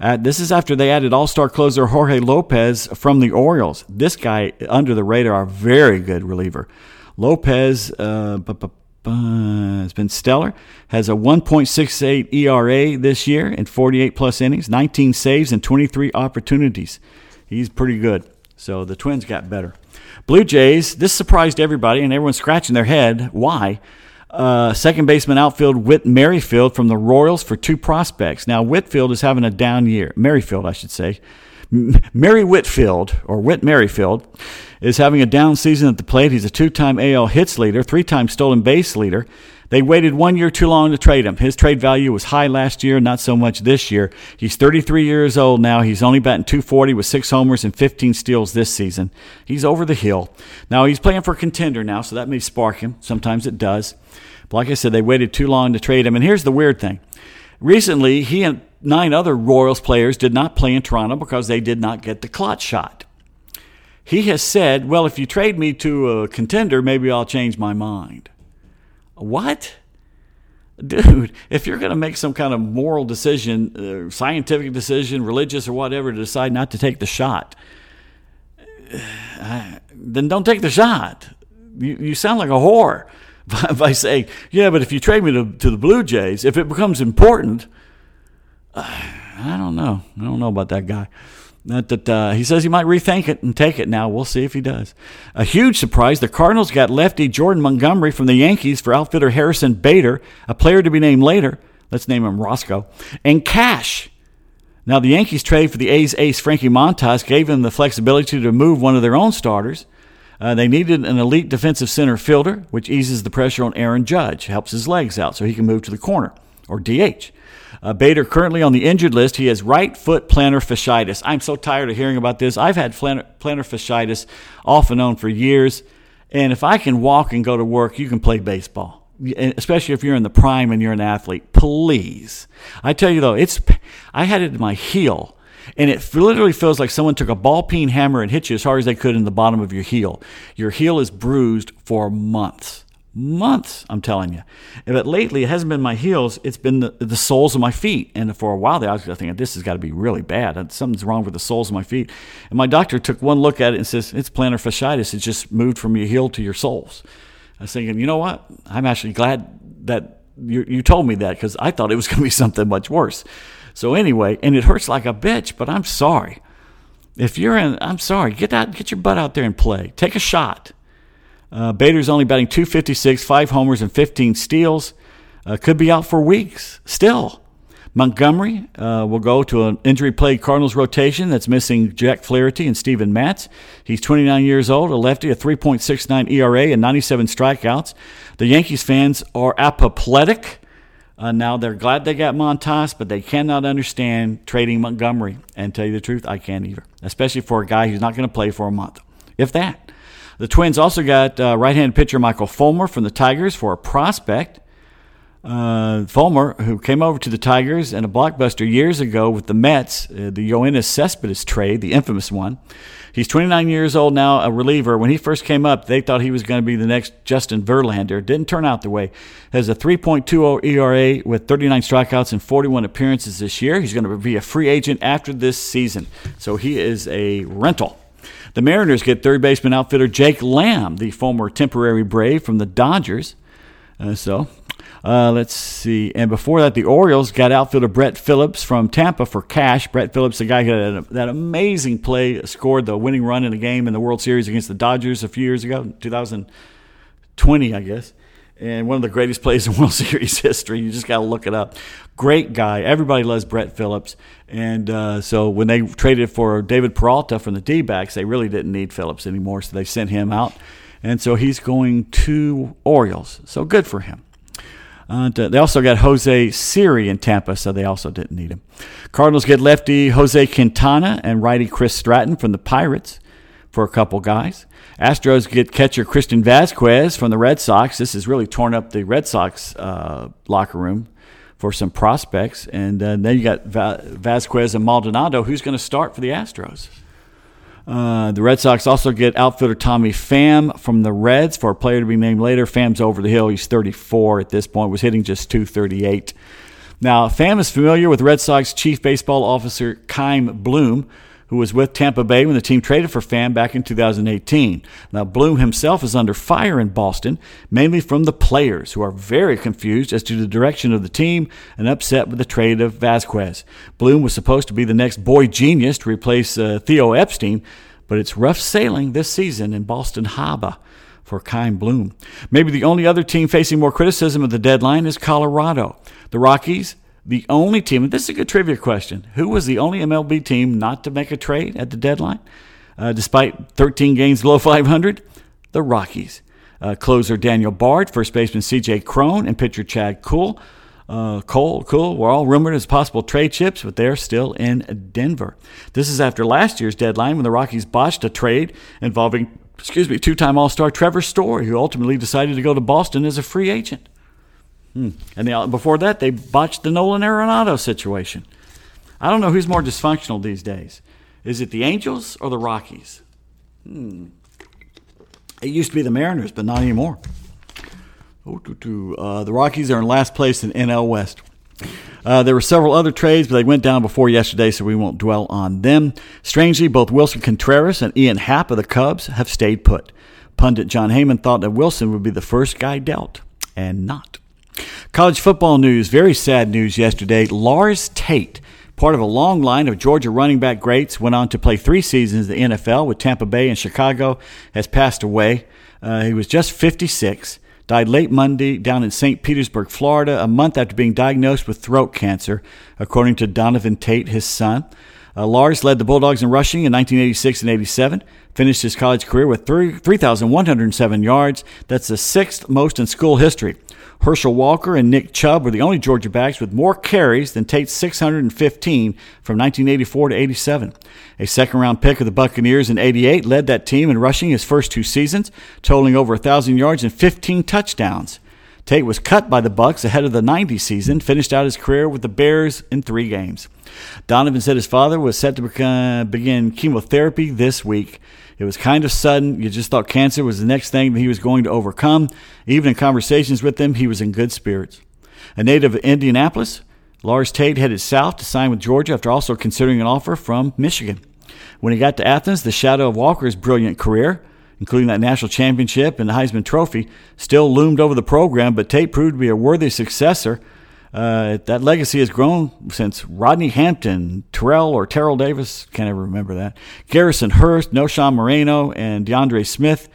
Uh, this is after they added all star closer Jorge Lopez from the Orioles. This guy, under the radar, a very good reliever. Lopez, uh, has been stellar. Has a 1.68 ERA this year in 48 plus innings, 19 saves, and 23 opportunities. He's pretty good. So the Twins got better. Blue Jays, this surprised everybody, and everyone's scratching their head. Why? Uh, second baseman outfield Whit Merrifield from the Royals for two prospects. Now, Whitfield is having a down year. Merrifield, I should say. Mary Whitfield, or Whit Merrifield, is having a down season at the plate. He's a two time AL hits leader, three time stolen base leader. They waited one year too long to trade him. His trade value was high last year, not so much this year. He's 33 years old now. He's only batting 240 with six homers and 15 steals this season. He's over the hill. Now, he's playing for a contender now, so that may spark him. Sometimes it does. But like I said, they waited too long to trade him. And here's the weird thing recently, he and nine other Royals players did not play in Toronto because they did not get the clot shot. He has said, Well, if you trade me to a contender, maybe I'll change my mind. What? Dude, if you're going to make some kind of moral decision, uh, scientific decision, religious or whatever, to decide not to take the shot, uh, then don't take the shot. You, you sound like a whore [LAUGHS] by, saying, yeah, but if you trade me to, to the Blue Jays, if it becomes important, [SIGHS] I don't know. I don't know about that guy. That, that uh, he says he might rethink it and take it now. We'll see if he does. A huge surprise: the Cardinals got lefty Jordan Montgomery from the Yankees for outfitter Harrison Bader, a player to be named later. Let's name him Roscoe and cash. Now the Yankees trade for the A's ace Frankie Montas gave them the flexibility to move one of their own starters. Uh, they needed an elite defensive center fielder, which eases the pressure on Aaron Judge, helps his legs out so he can move to the corner or DH. Uh, Bader currently on the injured list. He has right foot plantar fasciitis. I'm so tired of hearing about this. I've had plantar, plantar fasciitis off and on for years. And if I can walk and go to work, you can play baseball, especially if you're in the prime and you're an athlete. Please. I tell you though, it's I had it in my heel, and it literally feels like someone took a ball peen hammer and hit you as hard as they could in the bottom of your heel. Your heel is bruised for months months, I'm telling you. But lately, it hasn't been my heels, it's been the, the soles of my feet. And for a while there, I was thinking, this has got to be really bad. Something's wrong with the soles of my feet. And my doctor took one look at it and says, it's plantar fasciitis. It's just moved from your heel to your soles. I was thinking, you know what? I'm actually glad that you, you told me that because I thought it was going to be [LAUGHS] something much worse. So anyway, and it hurts like a bitch, but I'm sorry. If you're in, I'm sorry. Get out, get your butt out there and play. Take a shot. Uh, Bader's only batting 256, five homers, and 15 steals. Uh, could be out for weeks still. Montgomery uh, will go to an injury plagued Cardinals rotation that's missing Jack Flaherty and Steven Matz. He's 29 years old, a lefty, a 3.69 ERA, and 97 strikeouts. The Yankees fans are apoplectic. Uh, now they're glad they got Montas, but they cannot understand trading Montgomery. And tell you the truth, I can't either, especially for a guy who's not going to play for a month, if that. The Twins also got uh, right-handed pitcher Michael Fulmer from the Tigers for a prospect. Uh, Fulmer, who came over to the Tigers in a blockbuster years ago with the Mets, uh, the Yoenis Cespedes trade, the infamous one. He's 29 years old now, a reliever. When he first came up, they thought he was going to be the next Justin Verlander. Didn't turn out the way. Has a 3.20 ERA with 39 strikeouts and 41 appearances this year. He's going to be a free agent after this season. So he is a rental. The Mariners get third baseman outfielder Jake Lamb, the former temporary Brave from the Dodgers. Uh, so uh, let's see. And before that, the Orioles got outfielder Brett Phillips from Tampa for cash. Brett Phillips, the guy who had that amazing play, scored the winning run in a game in the World Series against the Dodgers a few years ago, 2020, I guess. And one of the greatest plays in [LAUGHS] World Series history. You just got to look it up. Great guy. Everybody loves Brett Phillips. And uh, so when they traded for David Peralta from the D backs, they really didn't need Phillips anymore. So they sent him out. And so he's going to Orioles. So good for him. Uh, they also got Jose Siri in Tampa, so they also didn't need him. Cardinals get lefty Jose Quintana and righty Chris Stratton from the Pirates for a couple guys. Astros get catcher Christian Vázquez from the Red Sox. This has really torn up the Red Sox uh, locker room for some prospects. And uh, then you got Vázquez and Maldonado. Who's going to start for the Astros? Uh, the Red Sox also get outfielder Tommy Pham from the Reds for a player to be named later. Pham's over the hill. He's 34 at this point, was hitting just 238. Now, Pham is familiar with Red Sox chief baseball officer Chaim Bloom, who was with Tampa Bay when the team traded for Pham back in 2018. Now, Bloom himself is under fire in Boston, mainly from the players, who are very confused as to the direction of the team and upset with the trade of Vázquez. Bloom was supposed to be the next boy genius to replace uh, Theo Epstein, but it's rough sailing this season in Boston Harbor for Chaim Bloom. Maybe the only other team facing more criticism of the deadline is Colorado. The Rockies the only team, and this is a good trivia question, who was the only MLB team not to make a trade at the deadline, uh, despite 13 games below 500? The Rockies. Uh, closer Daniel Bard, first baseman C.J. Cron, and pitcher Chad Kuhl. Uh, Cole, Cool were all rumored as possible trade chips, but they're still in Denver. This is after last year's deadline when the Rockies botched a trade involving, excuse me, two-time All-Star Trevor Story, who ultimately decided to go to Boston as a free agent. Hmm. And they, before that, they botched the Nolan Arenado situation. I don't know who's more dysfunctional these days. Is it the Angels or the Rockies? Hmm. It used to be the Mariners, but not anymore. Uh, the Rockies are in last place in NL West. Uh, there were several other trades, but they went down before yesterday, so we won't dwell on them. Strangely, both Willson Contreras and Ian Happ of the Cubs have stayed put. Pundit Jon Heyman thought that Willson would be the first guy dealt, and not. College football news, very sad news yesterday. Lars Tate, part of a long line of Georgia running back greats, went on to play three seasons in the NFL with Tampa Bay and Chicago, has passed away. Uh, he was just 56, died late Monday down in St. Petersburg, Florida, a month after being diagnosed with throat cancer, according to Donovan Tate, his son. Uh, Lars led the Bulldogs in rushing in 1986 and 87, finished his college career with 3,107 yards. That's the sixth most in school history. Herschel Walker and Nick Chubb were the only Georgia backs with more carries than Tate's 615 from 1984 to 87. A second round pick of the Buccaneers in 88 led that team in rushing his first two seasons, totaling over 1,000 yards and 15 touchdowns. Tate was cut by the Bucks ahead of the 90 season, finished out his career with the Bears in three games. Donovan said his father was set to begin chemotherapy this week. It was kind of sudden. You just thought cancer was the next thing that he was going to overcome. Even in conversations with him, he was in good spirits. A native of Indianapolis, Lars Tate headed south to sign with Georgia after also considering an offer from Michigan. When he got to Athens, the shadow of Walker's brilliant career, including that national championship and the Heisman Trophy, still loomed over the program, but Tate proved to be a worthy successor. Uh, that legacy has grown since Rodney Hampton, Terrell or Terrell Davis, can't ever remember that, Garrison Hearst, Knowshon Moreno, and DeAndre Smith.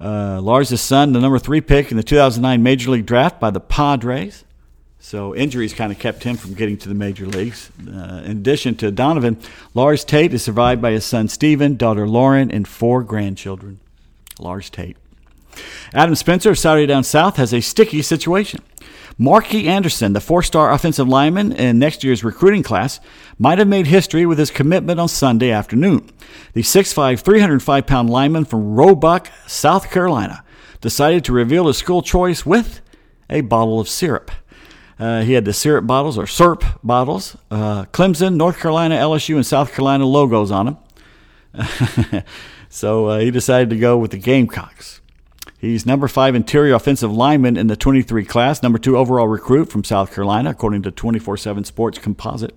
Uh, Lars' son, the number three pick in the 2009 Major League Draft by the Padres. So injuries kind of kept him from getting to the major leagues. Uh, in addition to Donovan, Lars Tate is survived by his son Stephen, daughter Lauren, and four grandchildren. Lars Tate. Adam Spencer of Saturday Down South has a sticky situation. Marky Anderson, the four star offensive lineman in next year's recruiting class, might have made history with his commitment on Sunday afternoon. The 6'5, 305 pound lineman from Roebuck, South Carolina, decided to reveal his school choice with a bottle of syrup. Uh, he had the syrup bottles or SERP bottles, uh, Clemson, North Carolina, LSU, and South Carolina logos on them. [LAUGHS] so uh, he decided to go with the Gamecocks. He's number five interior offensive lineman in the 23 class, number two overall recruit from South Carolina, according to 24 7 Sports Composite.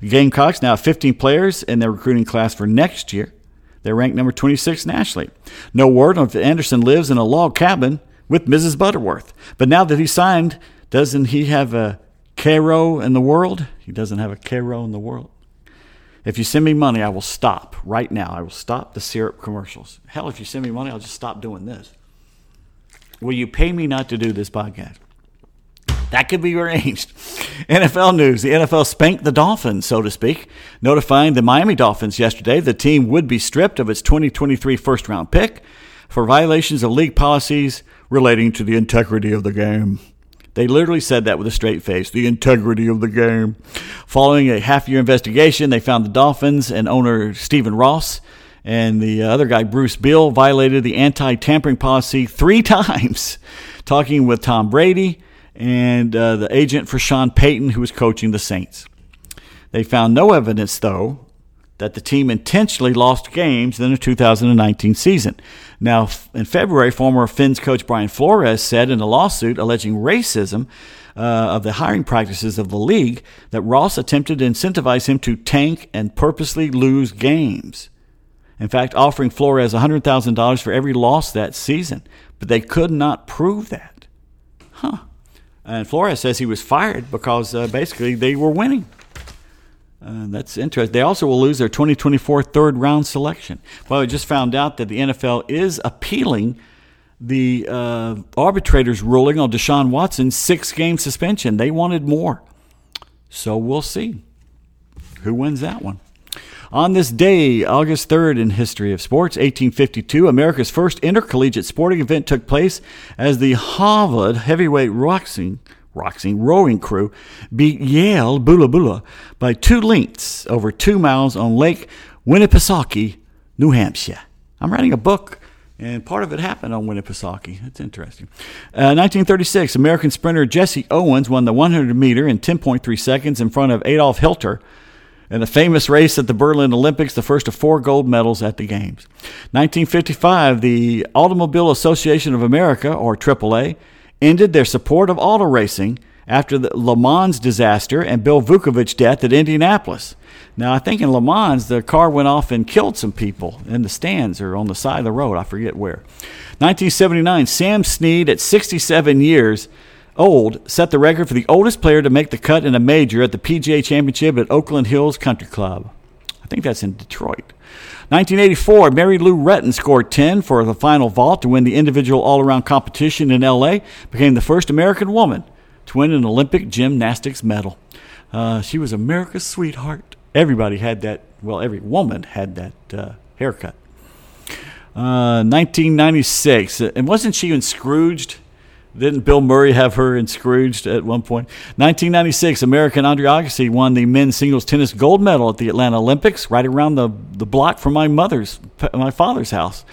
The Gamecocks now have 15 players in their recruiting class for next year. They're ranked number 26 nationally. No word on if Anderson lives in a log cabin with Mrs. Butterworth. But now that he's signed, doesn't he have a Karo in the world? He doesn't have a Karo in the world. If you send me money, I will stop right now. I will stop the syrup commercials. Hell, if you send me money, I'll just stop doing this. Will you pay me not to do this podcast? That could be arranged. [LAUGHS] NFL news. The NFL spanked the Dolphins, so to speak, notifying the Miami Dolphins yesterday the team would be stripped of its 2023 first round pick for violations of league policies relating to the integrity of the game. They literally said that with a straight face the integrity of the game. Following a half year investigation, they found the Dolphins and owner Stephen Ross and the other guy, Bruce Beal, violated the anti tampering policy three [LAUGHS] times, talking with Tom Brady and uh, the agent for Sean Payton, who was coaching the Saints. They found no evidence, though, that the team intentionally lost games in the 2019 season. Now, in February, former Fins coach Brian Flores said in a lawsuit alleging racism uh, of the hiring practices of the league that Ross attempted to incentivize him to tank and purposely lose games. In fact, offering Flores $100,000 for every loss that season, but they could not prove that. Huh. And Flores says he was fired because uh, basically they were winning. Uh, that's interesting. They also will lose their 2024 third round selection. Well, I just found out that the NFL is appealing the uh, arbitrators' ruling on Deshaun Watson's six game suspension. They wanted more. So we'll see who wins that one. On this day, August 3rd in history of sports, 1852, America's first intercollegiate sporting event took place as the Harvard heavyweight boxing rowing crew beat Yale Bula by two lengths over two miles on Lake Winnipesaukee, New Hampshire. I'm writing a book, and part of it happened on Winnipesaukee. That's interesting. Uh, 1936, American sprinter Jesse Owens won the 100 meter in 10.3 seconds in front of Adolf Hitler in a famous race at the Berlin Olympics, the first of four gold medals at the Games. 1955, the Automobile Association of America, or AAA, ended their support of auto racing after the Le Mans disaster and Bill Vukovich death at Indianapolis. Now, I think in Le Mans, the car went off and killed some people in the stands or on the side of the road. I forget where. 1979, Sam Snead, at 67 years old, set the record for the oldest player to make the cut in a major at the PGA Championship at Oakland Hills Country Club. I think that's in Detroit. 1984, Mary Lou Retton scored 10 for the final vault to win the individual all around competition in LA, became the first American woman to win an Olympic gymnastics medal. Uh, she was America's sweetheart. Everybody had that, well, every woman had that uh, haircut. Uh, 1996, and wasn't she in Scrooged? Didn't Bill Murray have her in Scrooged at one point? 1996, American Andre Agassi won the men's singles tennis gold medal at the Atlanta Olympics, right around the, the block from my mother's, my father's house,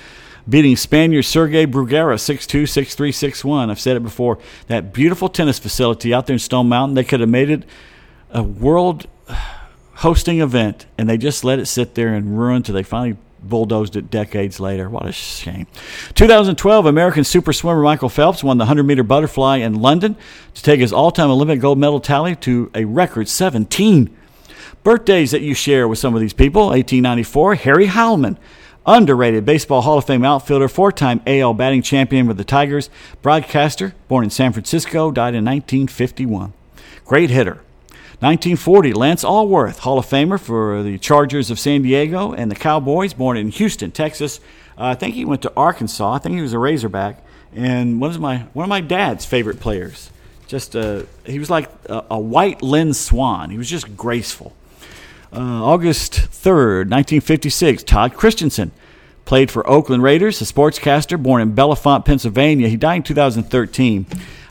beating Spaniard Sergei Bruguera 6'2", 6'3", 6'1". I've said it before. That beautiful tennis facility out there in Stone Mountain, they could have made it a world [SIGHS] hosting event, and they just let it sit there and ruin until they finally bulldozed it decades later. What a shame. 2012, American super swimmer Michael Phelps won the 100 meter butterfly in London to take his all time Olympic gold medal tally to a record 17. Birthdays that you share with some of these people 1894, Harry Heilmann, Underrated Baseball Hall of Fame outfielder, four time AL batting champion with the Tigers, broadcaster, born in San Francisco, died in 1951. Great hitter. 1940, Lance Alworth, Hall of Famer for the Chargers of San Diego and the Cowboys, born in Houston, Texas. Uh, I think he went to Arkansas. I think he was a Razorback, and one of my one of my dad's favorite players. Just uh, he was like a, a white Lynn Swann. He was just graceful. Uh, August 3rd, 1956, Todd Christensen played for Oakland Raiders, a sportscaster born in Bellefonte, Pennsylvania. He died in 2013.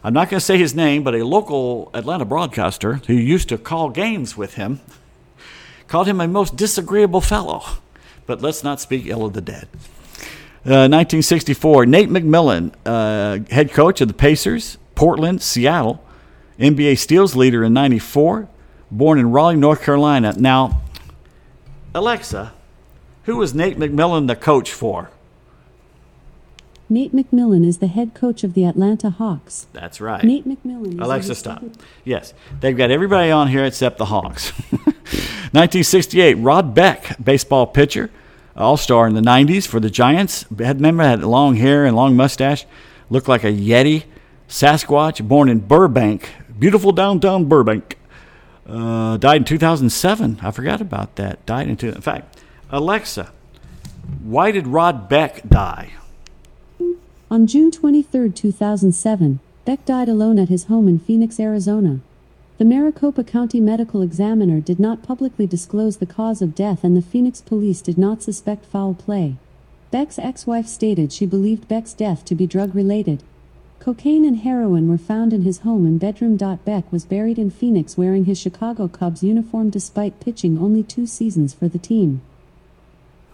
I'm not going to say his name, but a local Atlanta broadcaster who used to call games with him called him a most disagreeable fellow. But let's not speak ill of the dead. Uh, 1964, Nate McMillan, uh, head coach of the Pacers, Portland, Seattle, NBA steals leader in 94, born in Raleigh, North Carolina. Now, Alexa, who was Nate McMillan the coach for? Nate McMillan is the head coach of the Atlanta Hawks. That's right. Nate McMillan. Is Alexa, stop. Yes, they've got everybody on here except the Hawks. [LAUGHS] 1968, Rod Beck, baseball pitcher, all star in the 90s for the Giants. Remember, had long hair and long mustache, looked like a Yeti. Sasquatch, born in Burbank, beautiful downtown Burbank. Uh, died in 2007. I forgot about that. Died in two. In fact, Alexa, why did Rod Beck die? On June 23, 2007, Beck died alone at his home in Phoenix, Arizona. The Maricopa County Medical Examiner did not publicly disclose the cause of death, and the Phoenix police did not suspect foul play. Beck's ex wife stated she believed Beck's death to be drug related. Cocaine and heroin were found in his home and bedroom. Beck was buried in Phoenix wearing his Chicago Cubs uniform despite pitching only two seasons for the team.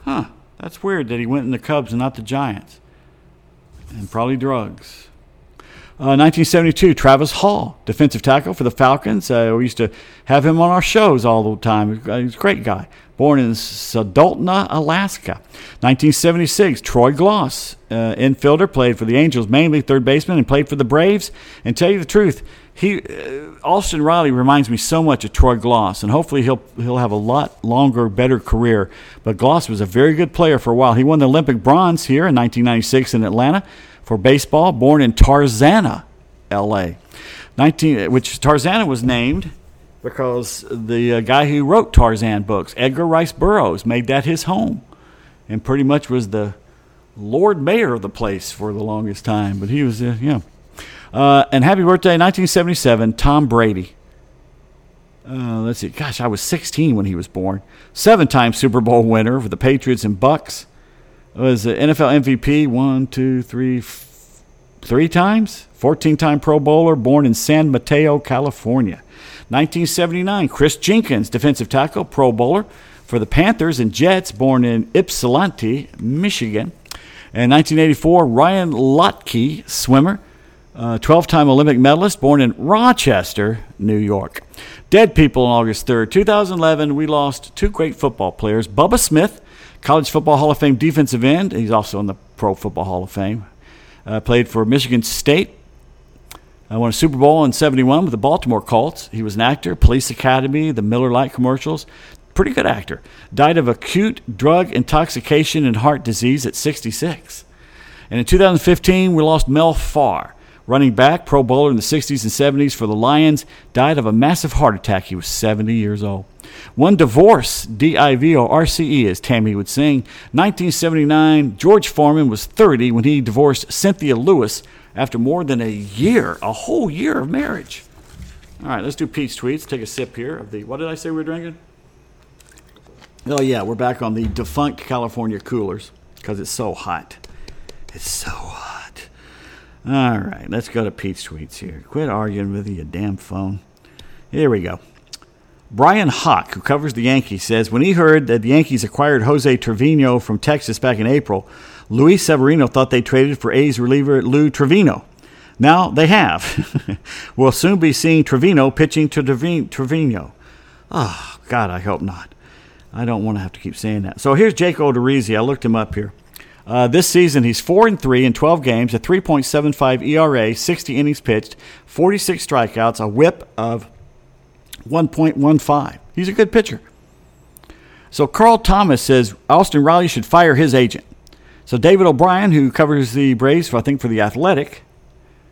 Huh. That's weird that he went in the Cubs and not the Giants. And probably drugs. Uh, 1972, Travis Hall, defensive tackle for the Falcons. Uh, we used to have him on our shows all the time. He's a great guy. Born in Soldotna, Alaska. 1976, Troy Glaus, uh, infielder, played for the Angels, mainly third baseman, and played for the Braves. And tell you the truth, he uh, Austin Riley reminds me so much of Troy Glaus, and hopefully he'll he'll have a lot longer, better career. But Glaus was a very good player for a while. He won the Olympic bronze here in 1996 in Atlanta for baseball, born in Tarzana, L.A. 19, which Tarzana was named because the uh, guy who wrote Tarzan books, Edgar Rice Burroughs, made that his home and pretty much was the Lord Mayor of the place for the longest time. But he was, uh, yeah. Uh, and happy birthday, 1977, Tom Brady. Uh, let's see. Gosh, I was 16 when he was born. Seven-time Super Bowl winner for the Patriots and Bucks was the NFL MVP one, two, three, f- three times. 14 time Pro Bowler, born in San Mateo, California. 1979, Chris Jenkins, defensive tackle, Pro Bowler for the Panthers and Jets, born in Ypsilanti, Michigan. And 1984, Ryan Lochte, swimmer, 12 uh, time Olympic medalist, born in Rochester, New York. Dead people on August 3rd, 2011, we lost two great football players Bubba Smith College Football Hall of Fame defensive end. He's also in the Pro Football Hall of Fame. Uh, played for Michigan State. I won a Super Bowl in 71 with the Baltimore Colts. He was an actor, Police Academy, the Miller Lite commercials. Pretty good actor. Died of acute drug intoxication and heart disease at 66. And in 2015, we lost Mel Farr, running back, Pro Bowler in the 60s and 70s for the Lions. Died of a massive heart attack. He was 70 years old. One divorce, D I V O R C E, as Tammy would sing. 1979, George Foreman was 30 when he divorced Cynthia Lewis after more than a year, a whole year of marriage. All right, let's do Pete's tweets. Take a sip here of the, what did I say we were drinking? Oh, yeah, we're back on the defunct California coolers because it's so hot. It's so hot. All right, let's go to Pete's tweets here. Quit arguing with your damn phone. Here we go. Bryan Hoch, who covers the Yankees, says when he heard that the Yankees acquired Jose Trevino from Texas back in April, Luis Severino thought they traded for A's reliever Lou Trivino. Now they have. [LAUGHS] we'll soon be seeing Trevino pitching to Trevino. Oh, God, I hope not. I don't want to have to keep saying that. So here's Jake Odorizzi. I looked him up here. Uh, this season, he's 4 and 3 in 12 games, a 3.75 ERA, 60 innings pitched, 46 strikeouts, a whip of 1.15. He's a good pitcher. So Carl Thomas says Austin Riley should fire his agent. So David O'Brien, who covers the Braves, I think for the Athletic,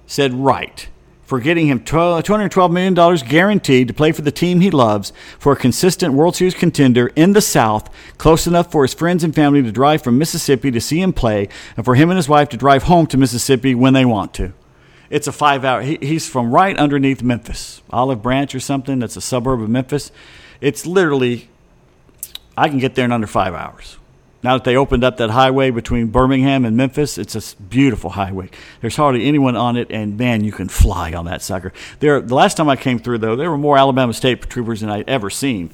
said right for getting him $212 million guaranteed to play for the team he loves for a consistent World Series contender in the South, close enough for his friends and family to drive from Mississippi to see him play, and for him and his wife to drive home to Mississippi when they want to. It's a five hour, he, he's from right underneath Memphis, Olive Branch or something. That's a suburb of Memphis. It's literally, I can get there in under five hours. Now that they opened up that highway between Birmingham and Memphis, it's a beautiful highway. There's hardly anyone on it, and man, you can fly on that sucker. There, the last time I came through, though, there were more Alabama State troopers than I'd ever seen,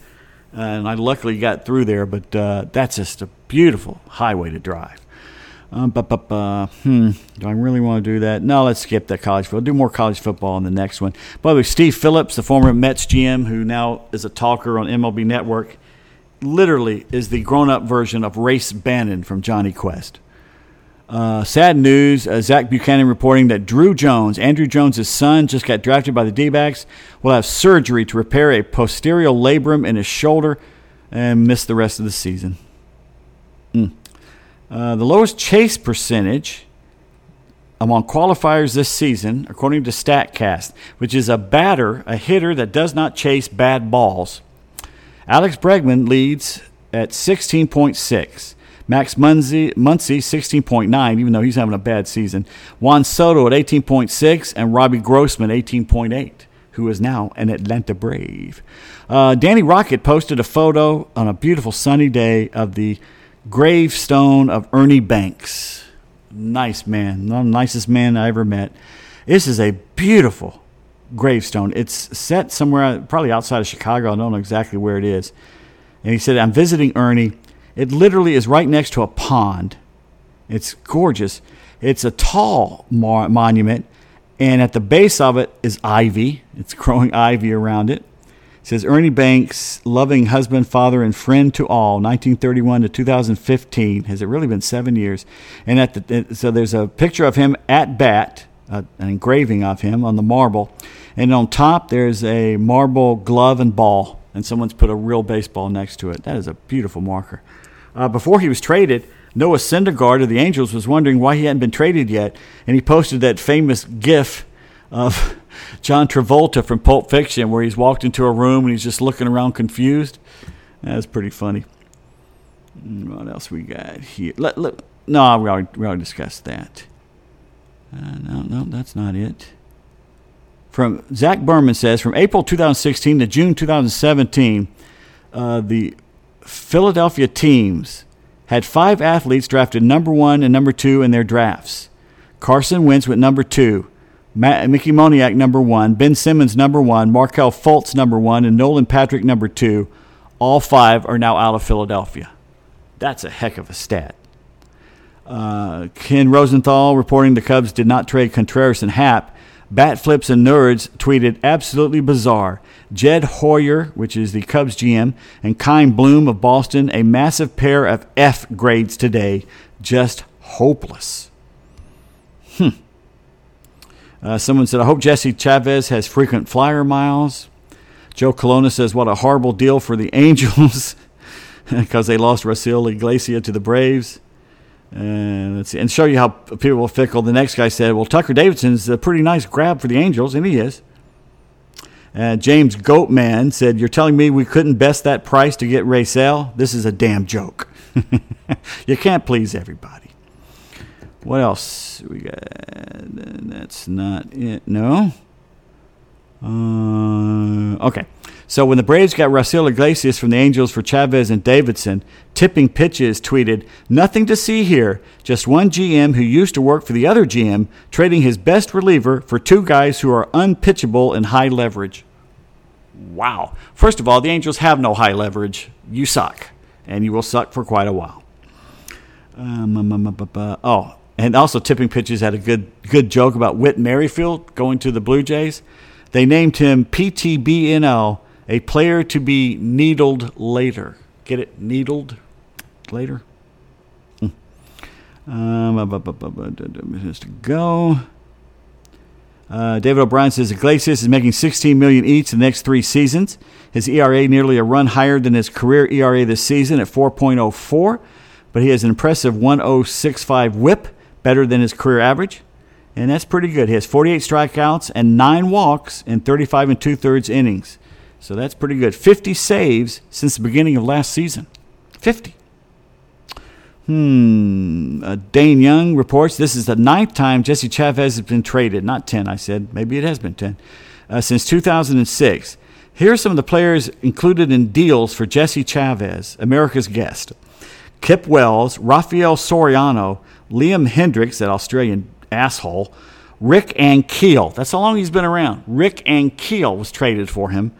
uh, and I luckily got through there. But uh, that's just a beautiful highway to drive. Um, but, but, uh, hmm, do I really want to do that? No, let's skip that college football. Do more college football in the next one. By the way, Steve Phillips, the former Mets GM, who now is a talker on MLB Network, literally is the grown up version of Race Bannon from Jonny Quest. Uh, sad news uh, Zach Buchanan reporting that Drew Jones, Andruw Jones' son, just got drafted by the D backs, will have surgery to repair a posterior labrum in his shoulder and miss the rest of the season. Mm. Uh, the lowest chase percentage among qualifiers this season, according to StatCast, which is a batter, a hitter that does not chase bad balls. Alex Bregman leads at 16.6. Max Muncy, Muncy 16.9, even though he's having a bad season. Juan Soto at 18.6, and Robbie Grossman 18.8, who is now an Atlanta Brave. Uh, Danny Rocket posted a photo on a beautiful sunny day of the gravestone of Ernie Banks. Nice man, the nicest man I ever met. This is a beautiful gravestone. It's set somewhere, probably outside of Chicago. I don't know exactly where it is. And he said, I'm visiting Ernie. It literally is right next to a pond. It's gorgeous. It's a tall mo- monument, and at the base of it is ivy. It's [LAUGHS] growing ivy around it. It says Ernie Banks, loving husband, father, and friend to all, 1931 to 2015. Has it really been seven years? And at the so there's a picture of him at bat, uh, an engraving of him on the marble, and on top there's a marble glove and ball, and someone's put a real baseball next to it. That is a beautiful marker. Uh, before he was traded, Noah Syndergaard of the Angels was wondering why he hadn't been traded yet, and he posted that famous GIF of [LAUGHS] John Travolta from Pulp Fiction, where he's walked into a room and he's just looking around confused. That's pretty funny. What else we got here? Let, let, no, we already, we already discussed that. Uh, no, no, that's not it. From Zach Berman says from April 2016 to June 2017, uh, the Philadelphia teams had five athletes drafted number one and number two in their drafts. Carson Wentz went number two. Matt, Mickey Moniak number one, Ben Simmons number one, Markelle Fultz number one, and Nolan Patrick number two. All five are now out of Philadelphia. That's a heck of a stat. Uh, Ken Rosenthal reporting the Cubs did not trade Contreras and Happ. Bat Flips and Nerds tweeted absolutely bizarre. Jed Hoyer, which is the Cubs GM, and Chaim Bloom of Boston, a massive pair of F grades today. Just hopeless. Hmm. Uh, someone said, I hope Jesse Chavez has frequent flyer miles. Joe Colonna says, What a horrible deal for the [LAUGHS] Angels because they lost Raisel Iglesias to the Braves. And let's see, and show you how people are fickle. The next guy said, "Well, Tucker Davidson's a pretty nice grab for the Angels, and he is." Uh, James Goatman said, "You're telling me we couldn't best that price to get Raisel? This is a damn joke. [LAUGHS] you can't please everybody." What else we got? That's not it. No. Uh, okay. So when the Braves got Raisel Iglesias from the Angels for Chavez and Davidson, Tipping Pitches tweeted, Nothing to see here. Just one GM who used to work for the other GM trading his best reliever for two guys who are unpitchable and high leverage. Wow. First of all, the Angels have no high leverage. You suck. And you will suck for quite a while. Um, um, um, oh, and also Tipping Pitches had a good good joke about Whit Merrifield going to the Blue Jays. They named him PTBNL a player to be needled later. Get it? Needled later? Hmm. Um, to go. Uh, David O'Brien says Iglesias is making 16 million each in the next three seasons. His ERA nearly a run higher than his career ERA this season at 4.04, but he has an impressive 1.065 WHIP, better than his career average, and that's pretty good. He has 48 strikeouts and nine walks in 35 and two thirds innings, so that's pretty good. 50 saves since the beginning of last season. 50. Hmm. Uh, Dane Young reports this is the ninth time Jesse Chavez has been traded. Not 10, I said. Maybe it has been 10. Uh, since 2006. Here are some of the players included in deals for Jesse Chavez, America's guest. Kip Wells, Rafael Soriano, Liam Hendriks, that Australian asshole, Rick Ankiel. That's how long he's been around. Rick Ankiel was traded for him.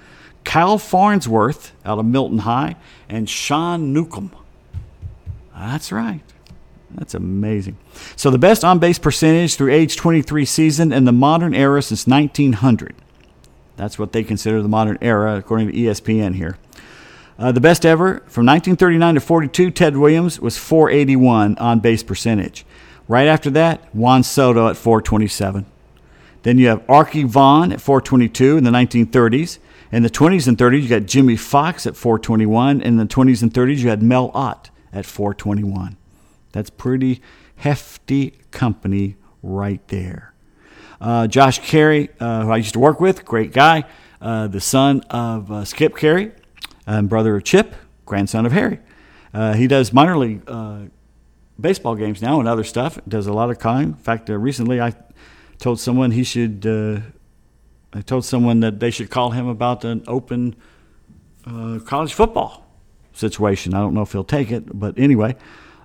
Kyle Farnsworth out of Milton High, and Sean Newcomb. That's right. That's amazing. So the best on base percentage through age 23 season in the modern era since 1900. That's what they consider the modern era, according to ESPN here. Uh, the best ever from 1939 to 42, Ted Williams was 481 on base percentage. Right after that, Juan Soto at 427. Then you have Archie Vaughan at 422 in the 1930s. In the 20s and 30s, you got Jimmie Foxx at 421. In the 20s and 30s, you had Mel Ott at 421. That's pretty hefty company right there. Uh, Josh Caray, uh, who I used to work with, great guy, uh, the son of uh, Skip Caray, and brother of Chip, grandson of Harry. Uh, he does minor league uh, baseball games now and other stuff. Does a lot of calling. In fact, uh, recently I told someone he should. Uh, I told someone that they should call him about an open uh, college football situation. I don't know if he'll take it, but anyway,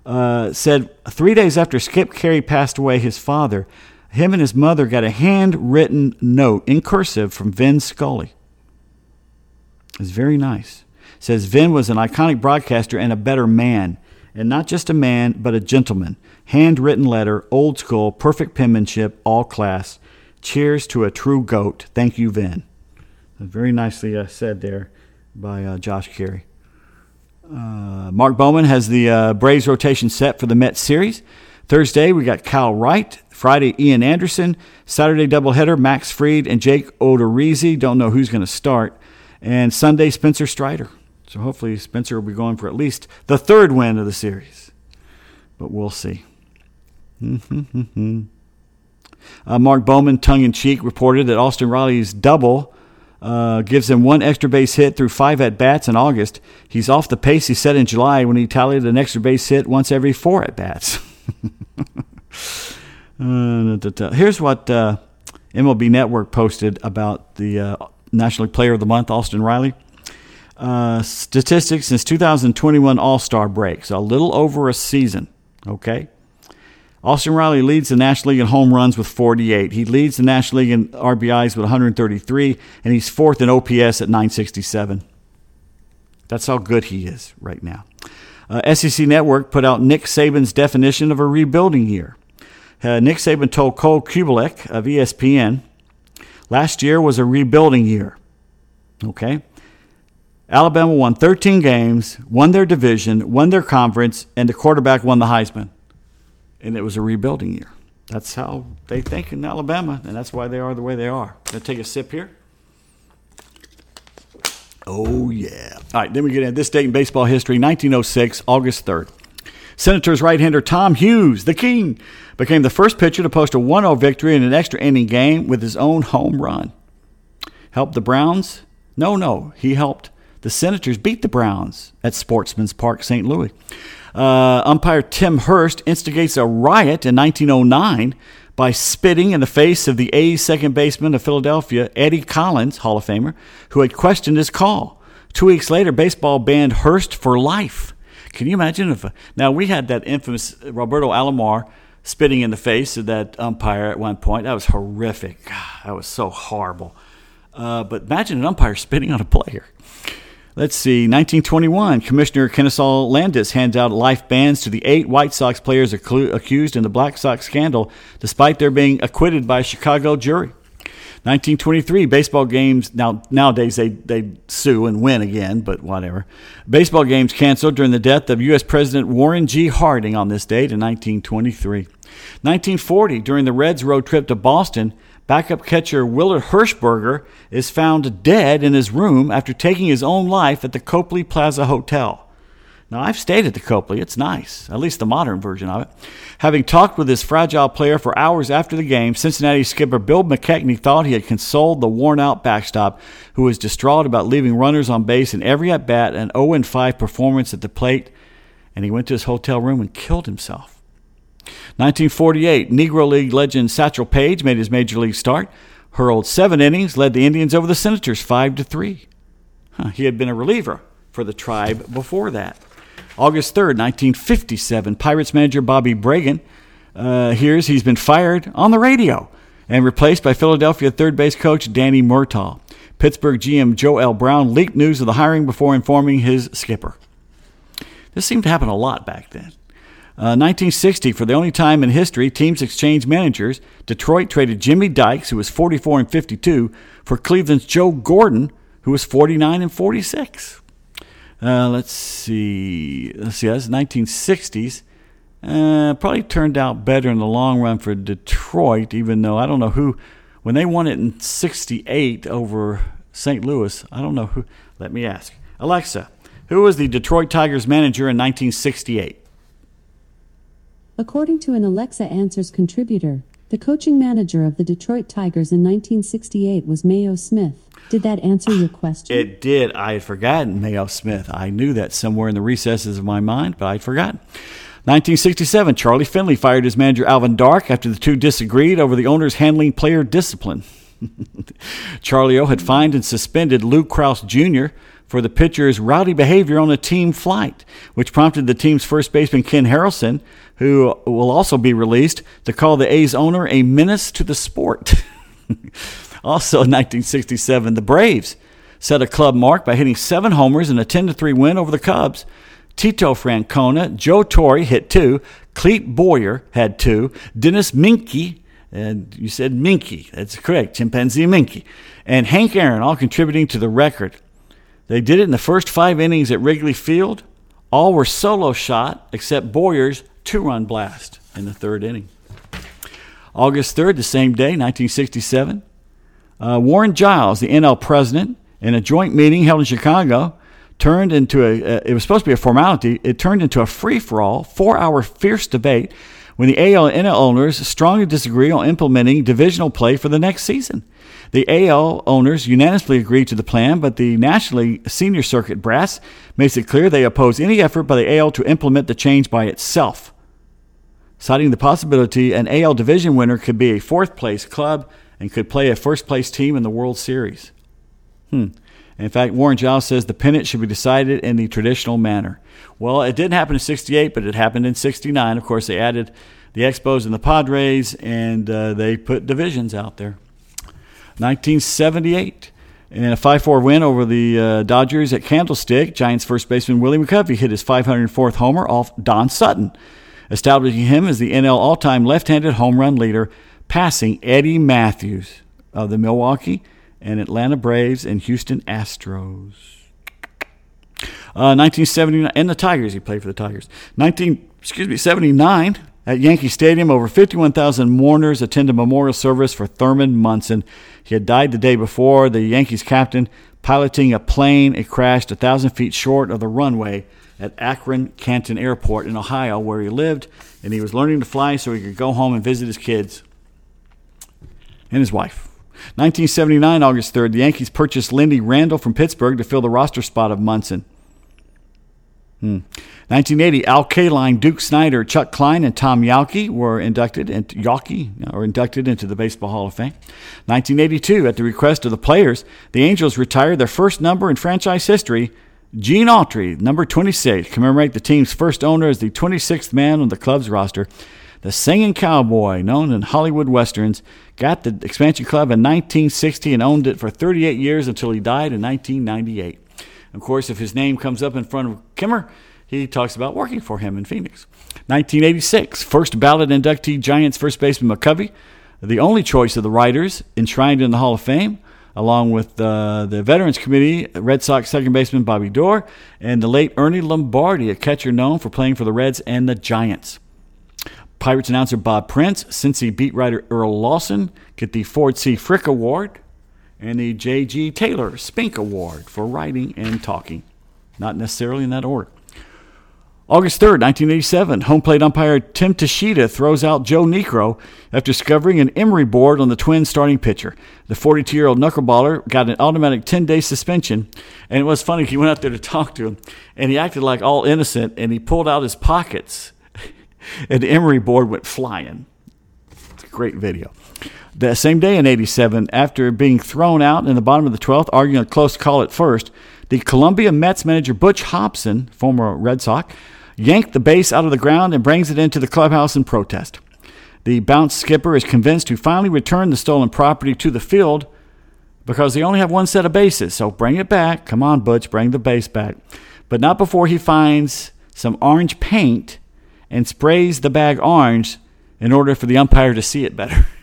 uh, said three days after Skip Caray passed away, his father, him and his mother got a handwritten note in cursive from Vin Scully. It's very nice. Says Vin was an iconic broadcaster and a better man, and not just a man, but a gentleman. Handwritten letter, old school, perfect penmanship, all class. Cheers to a true goat. Thank you, Vin. Very nicely uh, said there by uh, Josh Caray. Uh, Mark Bowman has the uh, Braves rotation set for the Mets series. Thursday, we got Kyle Wright. Friday, Ian Anderson. Saturday, doubleheader, Max Fried and Jake Odorizzi. Don't know who's going to start. And Sunday, Spencer Strider. So hopefully, Spencer will be going for at least the third win of the series. But we'll see. [LAUGHS] uh, Mark Bowman, tongue in cheek, reported that Austin Riley's double uh, gives him one extra base hit through five at bats in August. He's off the pace he set in July when he tallied an extra base hit once every four at bats. [LAUGHS] uh, here's what uh, MLB Network posted about the uh, National League Player of the Month, Austin Riley. Uh, statistics since 2021 All Star break, so a little over a season. Okay. Austin Riley leads the National League in home runs with 48. He leads the National League in RBIs with 133, and he's fourth in OPS at 967. That's how good he is right now. Uh, SEC Network put out Nick Saban's definition of a rebuilding year. Uh, Nick Saban told Cole Cubelic of ESPN, last year was a rebuilding year. Okay? Alabama won 13 games, won their division, won their conference, and the quarterback won the Heisman and it was a rebuilding year. That's how they think in Alabama, and that's why they are the way they are. Gonna take a sip here. Oh yeah! All right, then we get into this date in baseball history: 1906, August 3rd. Senators right-hander Tom Hughes, the King, became the first pitcher to post a 1-0 victory in an extra inning game with his own home run. Helped the Browns? No, no, he helped the Senators beat the Browns at Sportsman's Park, St. Louis. Uh, umpire Tim Hurst instigates a riot in 1909 by spitting in the face of the A's second baseman of Philadelphia, Eddie Collins, Hall of Famer, who had questioned his call. Two weeks later, baseball banned Hurst for life. Can you imagine if? Now we had that infamous Roberto Alomar spitting in the face of that umpire at one point. That was horrific. That was so horrible. Uh, but imagine an umpire [LAUGHS] spitting on a player. Let's see, 1921, Commissioner Kenesaw Landis hands out life bans to the eight White Sox players accused in the Black Sox scandal, despite their being acquitted by a Chicago jury. 1923, baseball games, now nowadays they, they sue and win again, but whatever. Baseball games canceled during the death of U.S. President Warren G. Harding on this date in 1923. 1940, during the Reds' road trip to Boston, Backup catcher Willard Hershberger is found dead in his room after taking his own life at the Copley Plaza Hotel. Now, I've stayed at the Copley. It's nice, at least the modern version of it. Having talked with this fragile player for hours after the game, Cincinnati skipper Bill McKechnie thought he had consoled the worn out backstop, who was distraught about leaving runners on base in every at bat, an 0 5 performance at the plate, and he went to his hotel room and killed himself. 1948, Negro League legend Satchel Paige made his major league start, hurled seven innings, led the Indians over the Senators 5 to 3. Huh, he had been a reliever for the tribe before that. August 3rd, 1957, Pirates manager Bobby Bragan uh, hears he's been fired on the radio and replaced by Philadelphia third base coach Danny Murtaugh. Pittsburgh GM Joe L. Brown leaked news of the hiring before informing his skipper. This seemed to happen a lot back then. Uh, 1960, for the only time in history, teams exchanged managers. Detroit traded Jimmy Dykes, who was 44 and 52, for Cleveland's Joe Gordon, who was 49 and 46. Uh, let's see. Let's see. That's 1960s. Uh, probably turned out better in the long run for Detroit, even though I don't know who. When they won it in 68 over St. Louis, I don't know who. Let me ask. Alexa, who was the Detroit Tigers manager in 1968? According to an Alexa Answers contributor, the coaching manager of the Detroit Tigers in 1968 was Mayo Smith. Did that answer your question? It did. I had forgotten Mayo Smith. I knew that somewhere in the recesses of my mind, but I'd forgotten. 1967, Charlie Finley fired his manager Alvin Dark after the two disagreed over the owner's handling player discipline. [LAUGHS] Charlie O had fined and suspended Lew Krausse Jr. for the pitcher's rowdy behavior on a team flight, which prompted the team's first baseman Ken Harrelson, who will also be released, to call the A's owner a menace to the sport. [LAUGHS] also in 1967, the Braves set a club mark by hitting seven homers in a 10 3 win over the Cubs. Tito Francona, Joe Torre hit two, Clete Boyer had two, Dennis Minky, and you said Minky, that's correct, chimpanzee Minky, and Hank Aaron all contributing to the record. They did it in the first five innings at Wrigley Field. All were solo shot except Boyer's two run blast in the third inning. August 3rd, the same day, 1967, uh, Warren Giles, the NL president, in a joint meeting held in Chicago, turned into a, uh, it was supposed to be a formality, it turned into a free for all, four hour fierce debate when the AL and NL owners strongly disagree on implementing divisional play for the next season. The AL owners unanimously agreed to the plan, but the Nationally Senior Circuit brass makes it clear they oppose any effort by the AL to implement the change by itself, citing the possibility an AL division winner could be a fourth place club and could play a first place team in the World Series. Hmm. In fact, Warren Giles says the pennant should be decided in the traditional manner. Well, it didn't happen in 68, but it happened in 69. Of course, they added the Expos and the Padres, and uh, they put divisions out there. 1978. In a 5 4 win over the uh, Dodgers at Candlestick, Giants first baseman Willie McCovey hit his 504th homer off Don Sutton, establishing him as the NL all time left handed home run leader, passing Eddie Mathews of the Milwaukee and Atlanta Braves and Houston Astros. Uh, 1979, and the Tigers. He played for the Tigers. 19, excuse me, 79 at Yankee Stadium. Over 51,000 mourners attended memorial service for Thurman Munson. He had died the day before. The Yankees captain piloting a plane. It crashed a thousand feet short of the runway at Akron Canton Airport in Ohio, where he lived, and he was learning to fly so he could go home and visit his kids and his wife. 1979, August 3rd, the Yankees purchased Lindy Randall from Pittsburgh to fill the roster spot of Munson. Hmm. 1980, Al Kaline, Duke Snider, Chuck Klein, and Tom Yawkey were inducted into Yawkey or inducted into the Baseball Hall of Fame. 1982, at the request of the players, the Angels retired their first number in franchise history. Gene Autry, number 26, commemorate the team's first owner as the 26th man on the club's roster. The singing cowboy, known in Hollywood westerns, got the expansion club in 1960 and owned it for 38 years until he died in 1998. Of course, if his name comes up in front of Kimmer, he talks about working for him in Phoenix. 1986, first ballot inductee Giants first baseman McCovey, the only choice of the writers enshrined in the Hall of Fame, along with uh, the Veterans Committee, Red Sox second baseman Bobby Doerr, and the late Ernie Lombardi, a catcher known for playing for the Reds and the Giants. Pirates announcer Bob Prince, Cincy beat writer Earl Lawson get the Ford C. Frick Award and the J.G. Taylor Spink Award for writing and talking. Not necessarily in that order. August 3rd, 1987, home plate umpire Tim Tschida throws out Joe Niekro after discovering an emery board on the Twins starting pitcher. The 42 year old knuckleballer got an automatic 10 day suspension, and it was funny. He went out there to talk to him, and he acted like all innocent, and he pulled out his pockets, [LAUGHS] and the emery board went flying. It's a great video. The same day in 87, after being thrown out in the bottom of the 12th, arguing a close call at first, the Columbia Mets manager Butch Hobson, former Red Sox, yanked the base out of the ground and brings it into the clubhouse in protest. The bounce skipper is convinced to finally return the stolen property to the field because they only have one set of bases. So bring it back. Come on, Butch, bring the base back. But not before he finds some orange paint and sprays the bag orange in order for the umpire to see it better. [LAUGHS]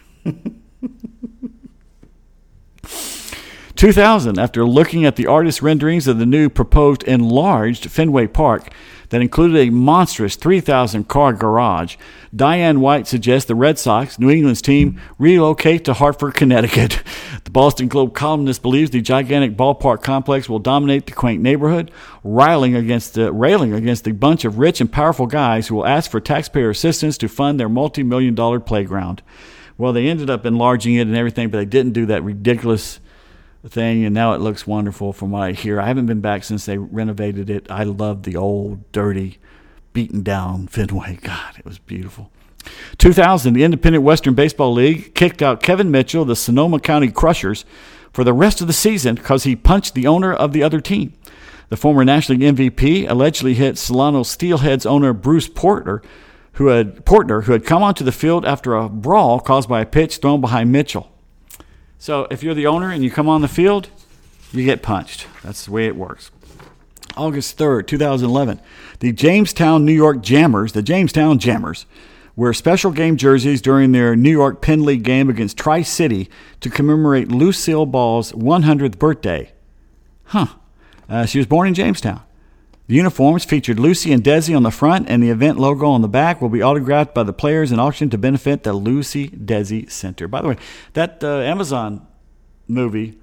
2000, after looking at the artist's renderings of the new proposed enlarged Fenway Park, that included a monstrous 3,000 car garage. Diane White suggests the Red Sox, New England's team, relocate to Hartford, Connecticut. [LAUGHS] The Boston Globe columnist believes the gigantic ballpark complex will dominate the quaint neighborhood, railing against the, railing against the bunch of rich and powerful guys who will ask for taxpayer assistance to fund their multi million dollar playground. Well, they ended up enlarging it and everything, but they didn't do that ridiculous thing, and now it looks wonderful from what I hear. I haven't been back since they renovated it. I love the old, dirty, beaten down Fenway. God, it was beautiful. 2000, the Independent Western Baseball League kicked out Kevin Mitchell, the Sonoma County Crushers, for the rest of the season because he punched the owner of the other team. The former National League MVP allegedly hit Solano Steelheads owner Bruce Porter, who had Portner, who had come onto the field after a brawl caused by a pitch thrown behind Mitchell. So if you're the owner and you come on the field, you get punched. That's the way it works. August 3rd, 2011, the Jamestown, New York Jammers, the Jamestown Jammers, wear special game jerseys during their New York Penn League game against Tri City to commemorate Lucille Ball's 100th birthday. Huh. Uh, she was born in Jamestown. The uniforms featured Lucy and Desi on the front, and the event logo on the back will be autographed by the players and auctioned to benefit the Lucy Desi Center. By the way, that uh, Amazon movie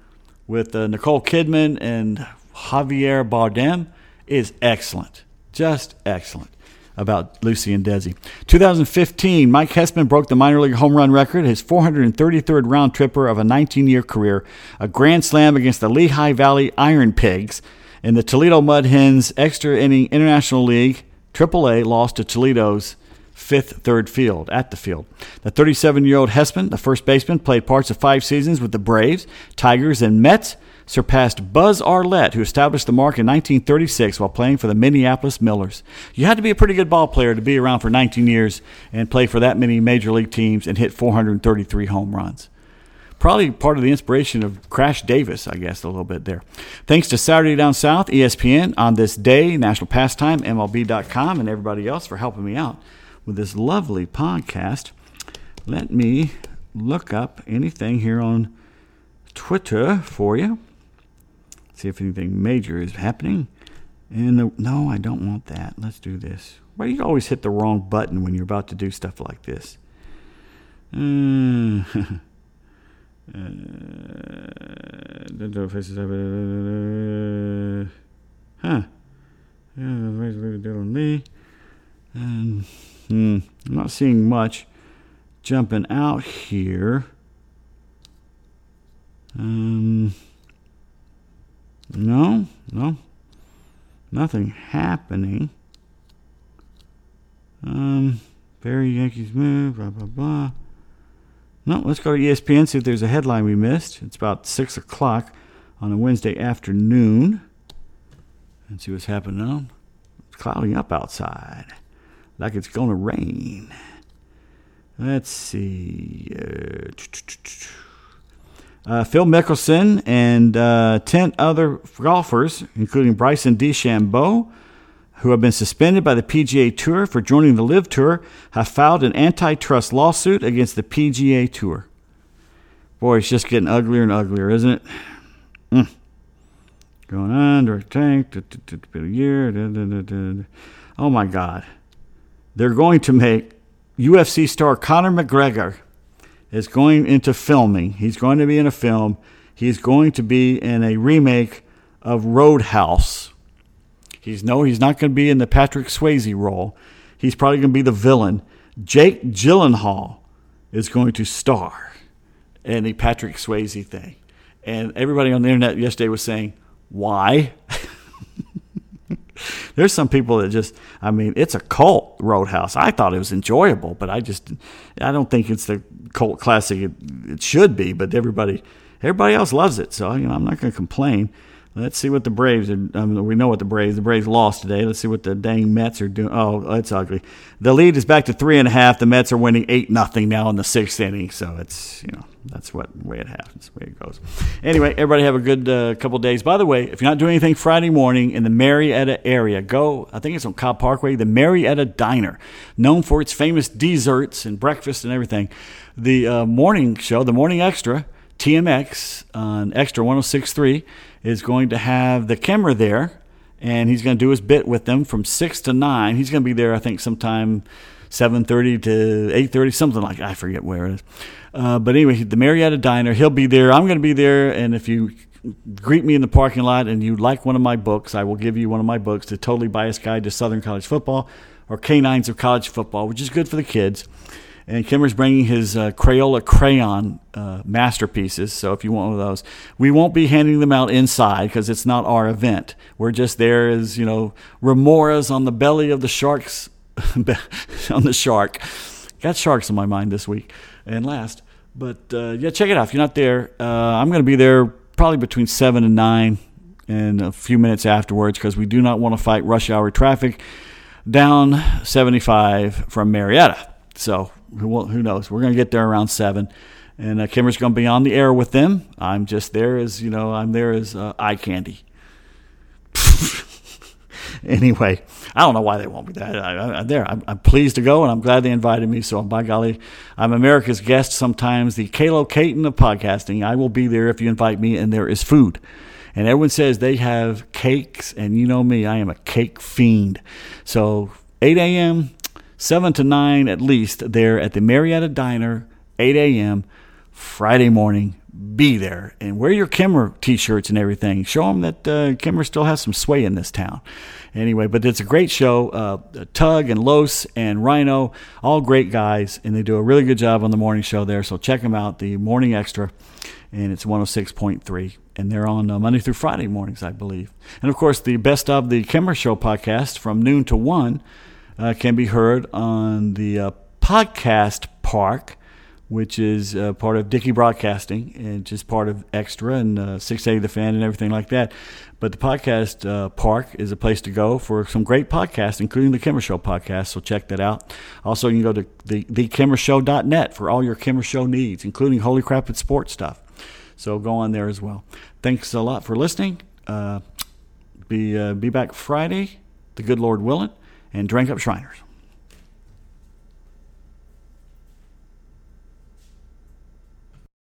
with uh, Nicole Kidman and Javier Bardem is excellent. Just excellent about Lucy and Desi. 2015, Mike Hessman broke the minor league home run record, his 433rd round tripper of a 19 year career, a grand slam against the Lehigh Valley Iron Pigs in the Toledo Mud Hens Extra Inning International League, AAA lost to Toledo's fifth third field at the field. The 37 year old Hessman, the first baseman, played parts of five seasons with the Braves, Tigers, and Mets, surpassed Buzz Arlett, who established the mark in 1936 while playing for the Minneapolis Millers. You had to be a pretty good ball player to be around for 19 years and play for that many major league teams and hit 433 home runs probably part of the inspiration of Crash Davis, I guess, a little bit there. Thanks to Saturday Down South, ESPN, on this day, National Pastime, MLB.com, and everybody else for helping me out with this lovely podcast. Let me look up anything here on Twitter for you. See if anything major is happening. And no, I don't want that. Let's do this. Why do you always hit the wrong button when you're about to do stuff like this? Mm. [LAUGHS] Uh, huh. Yeah, there's a deal on me. And hmm, I'm not seeing much jumping out here. Um, no, no, nothing happening. Um, Barry Yankees move, blah blah blah. No, let's go to ESPN, see if there's a headline we missed. It's about 6 o'clock on a Wednesday afternoon. And see what's happening now. It's clouding up outside, like it's going to rain. Let's see. Uh, uh, Phil Mickelson and uh, 10 other golfers, including Bryson DeChambeau, who have been suspended by the PGA Tour for joining the LIV Tour, have filed an antitrust lawsuit against the PGA Tour. Boy, it's just getting uglier and uglier, isn't it? Mm. Going on, direct tank, a year. Oh my God. They're going to make UFC star Conor McGregor is going into filming. He's going to be in a film. He's going to be in a remake of Roadhouse. He's no, he's not going to be in the Patrick Swayze role. He's probably going to be the villain. Jake Gyllenhaal is going to star in the Patrick Swayze thing. And everybody on the internet yesterday was saying, why? [LAUGHS] There's some people that just, I mean, it's a cult Roadhouse. I thought it was enjoyable, but I just, I don't think it's the cult classic it, it should be. But everybody, everybody else loves it, so you know, I'm not going to complain. Let's see what the Braves are. I mean, we know what the Braves. The Braves lost today. Let's see what the dang Mets are doing. Oh, it's ugly. The lead is back to three and a half. The Mets are winning eight nothing now in the sixth inning. So it's you know that's what way it happens, way it goes. Anyway, everybody have a good uh, couple days. By the way, if you're not doing anything Friday morning in the Marietta area, go. I think it's on Cobb Parkway, the Marietta Diner, known for its famous desserts and breakfast and everything. The uh, morning show, the morning extra, TMX on Extra 106.3 is going to have the camera there, and he's going to do his bit with them from six to nine. He's going to be there, I think, sometime seven thirty to eight thirty, something like I forget where it is. Uh, but anyway, the Marietta Diner, he'll be there. I'm going to be there, and if you greet me in the parking lot and you like one of my books, I will give you one of my books, The Totally Biased Guide to Southern College Football, or Canines of College Football, which is good for the kids. And Kimmer's bringing his uh, Crayola crayon uh, masterpieces. So if you want one of those, we won't be handing them out inside because it's not our event. We're just there as you know remoras on the belly of the sharks, [LAUGHS] on the shark. Got sharks on my mind this week. And last, but uh, yeah, check it out. If you're not there, uh, I'm going to be there probably between seven and nine, and a few minutes afterwards because we do not want to fight rush hour traffic down 75 from Marietta. So who, who knows? We're going to get there around seven, and uh, Kimmer's going to be on the air with them. I'm just there as you know, I'm there as uh, eye candy. [LAUGHS] anyway, I don't know why they won't be there. I, am there. I'm, I'm, pleased to go, and I'm glad they invited me. So, by golly, I'm America's guest sometimes, the Kato Kaelin of podcasting. I will be there if you invite me, and there is food. And everyone says they have cakes, and you know me, I am a cake fiend. So, 8 a.m., 7 to 9 at least there at the Marietta Diner, 8 a.m. Friday morning. Be there and wear your Kimmer t shirts and everything. Show them that uh, Kimmer still has some sway in this town. Anyway, but it's a great show. Uh, Tug and Los and Rhino, all great guys, and they do a really good job on the morning show there. So check them out, the Morning Extra, and it's 106.3 and they're on uh, Monday through Friday mornings, I believe. And of course, the best of the Kimmer Show podcast from noon to one uh, can be heard on the uh, podcast park, which is uh, part of Dickey Broadcasting and just part of Extra and uh, 680 The Fan and everything like that. But the podcast uh, park is a place to go for some great podcasts, including the Kimmer Show podcast. So check that out. Also, you can go to the, thekimmershow.net for all your Kimmer Show needs, including Holy Crap and Sports stuff. So go on there as well. Thanks a lot for listening. Uh, be uh, be back Friday, the good Lord willing and drank up Shriners.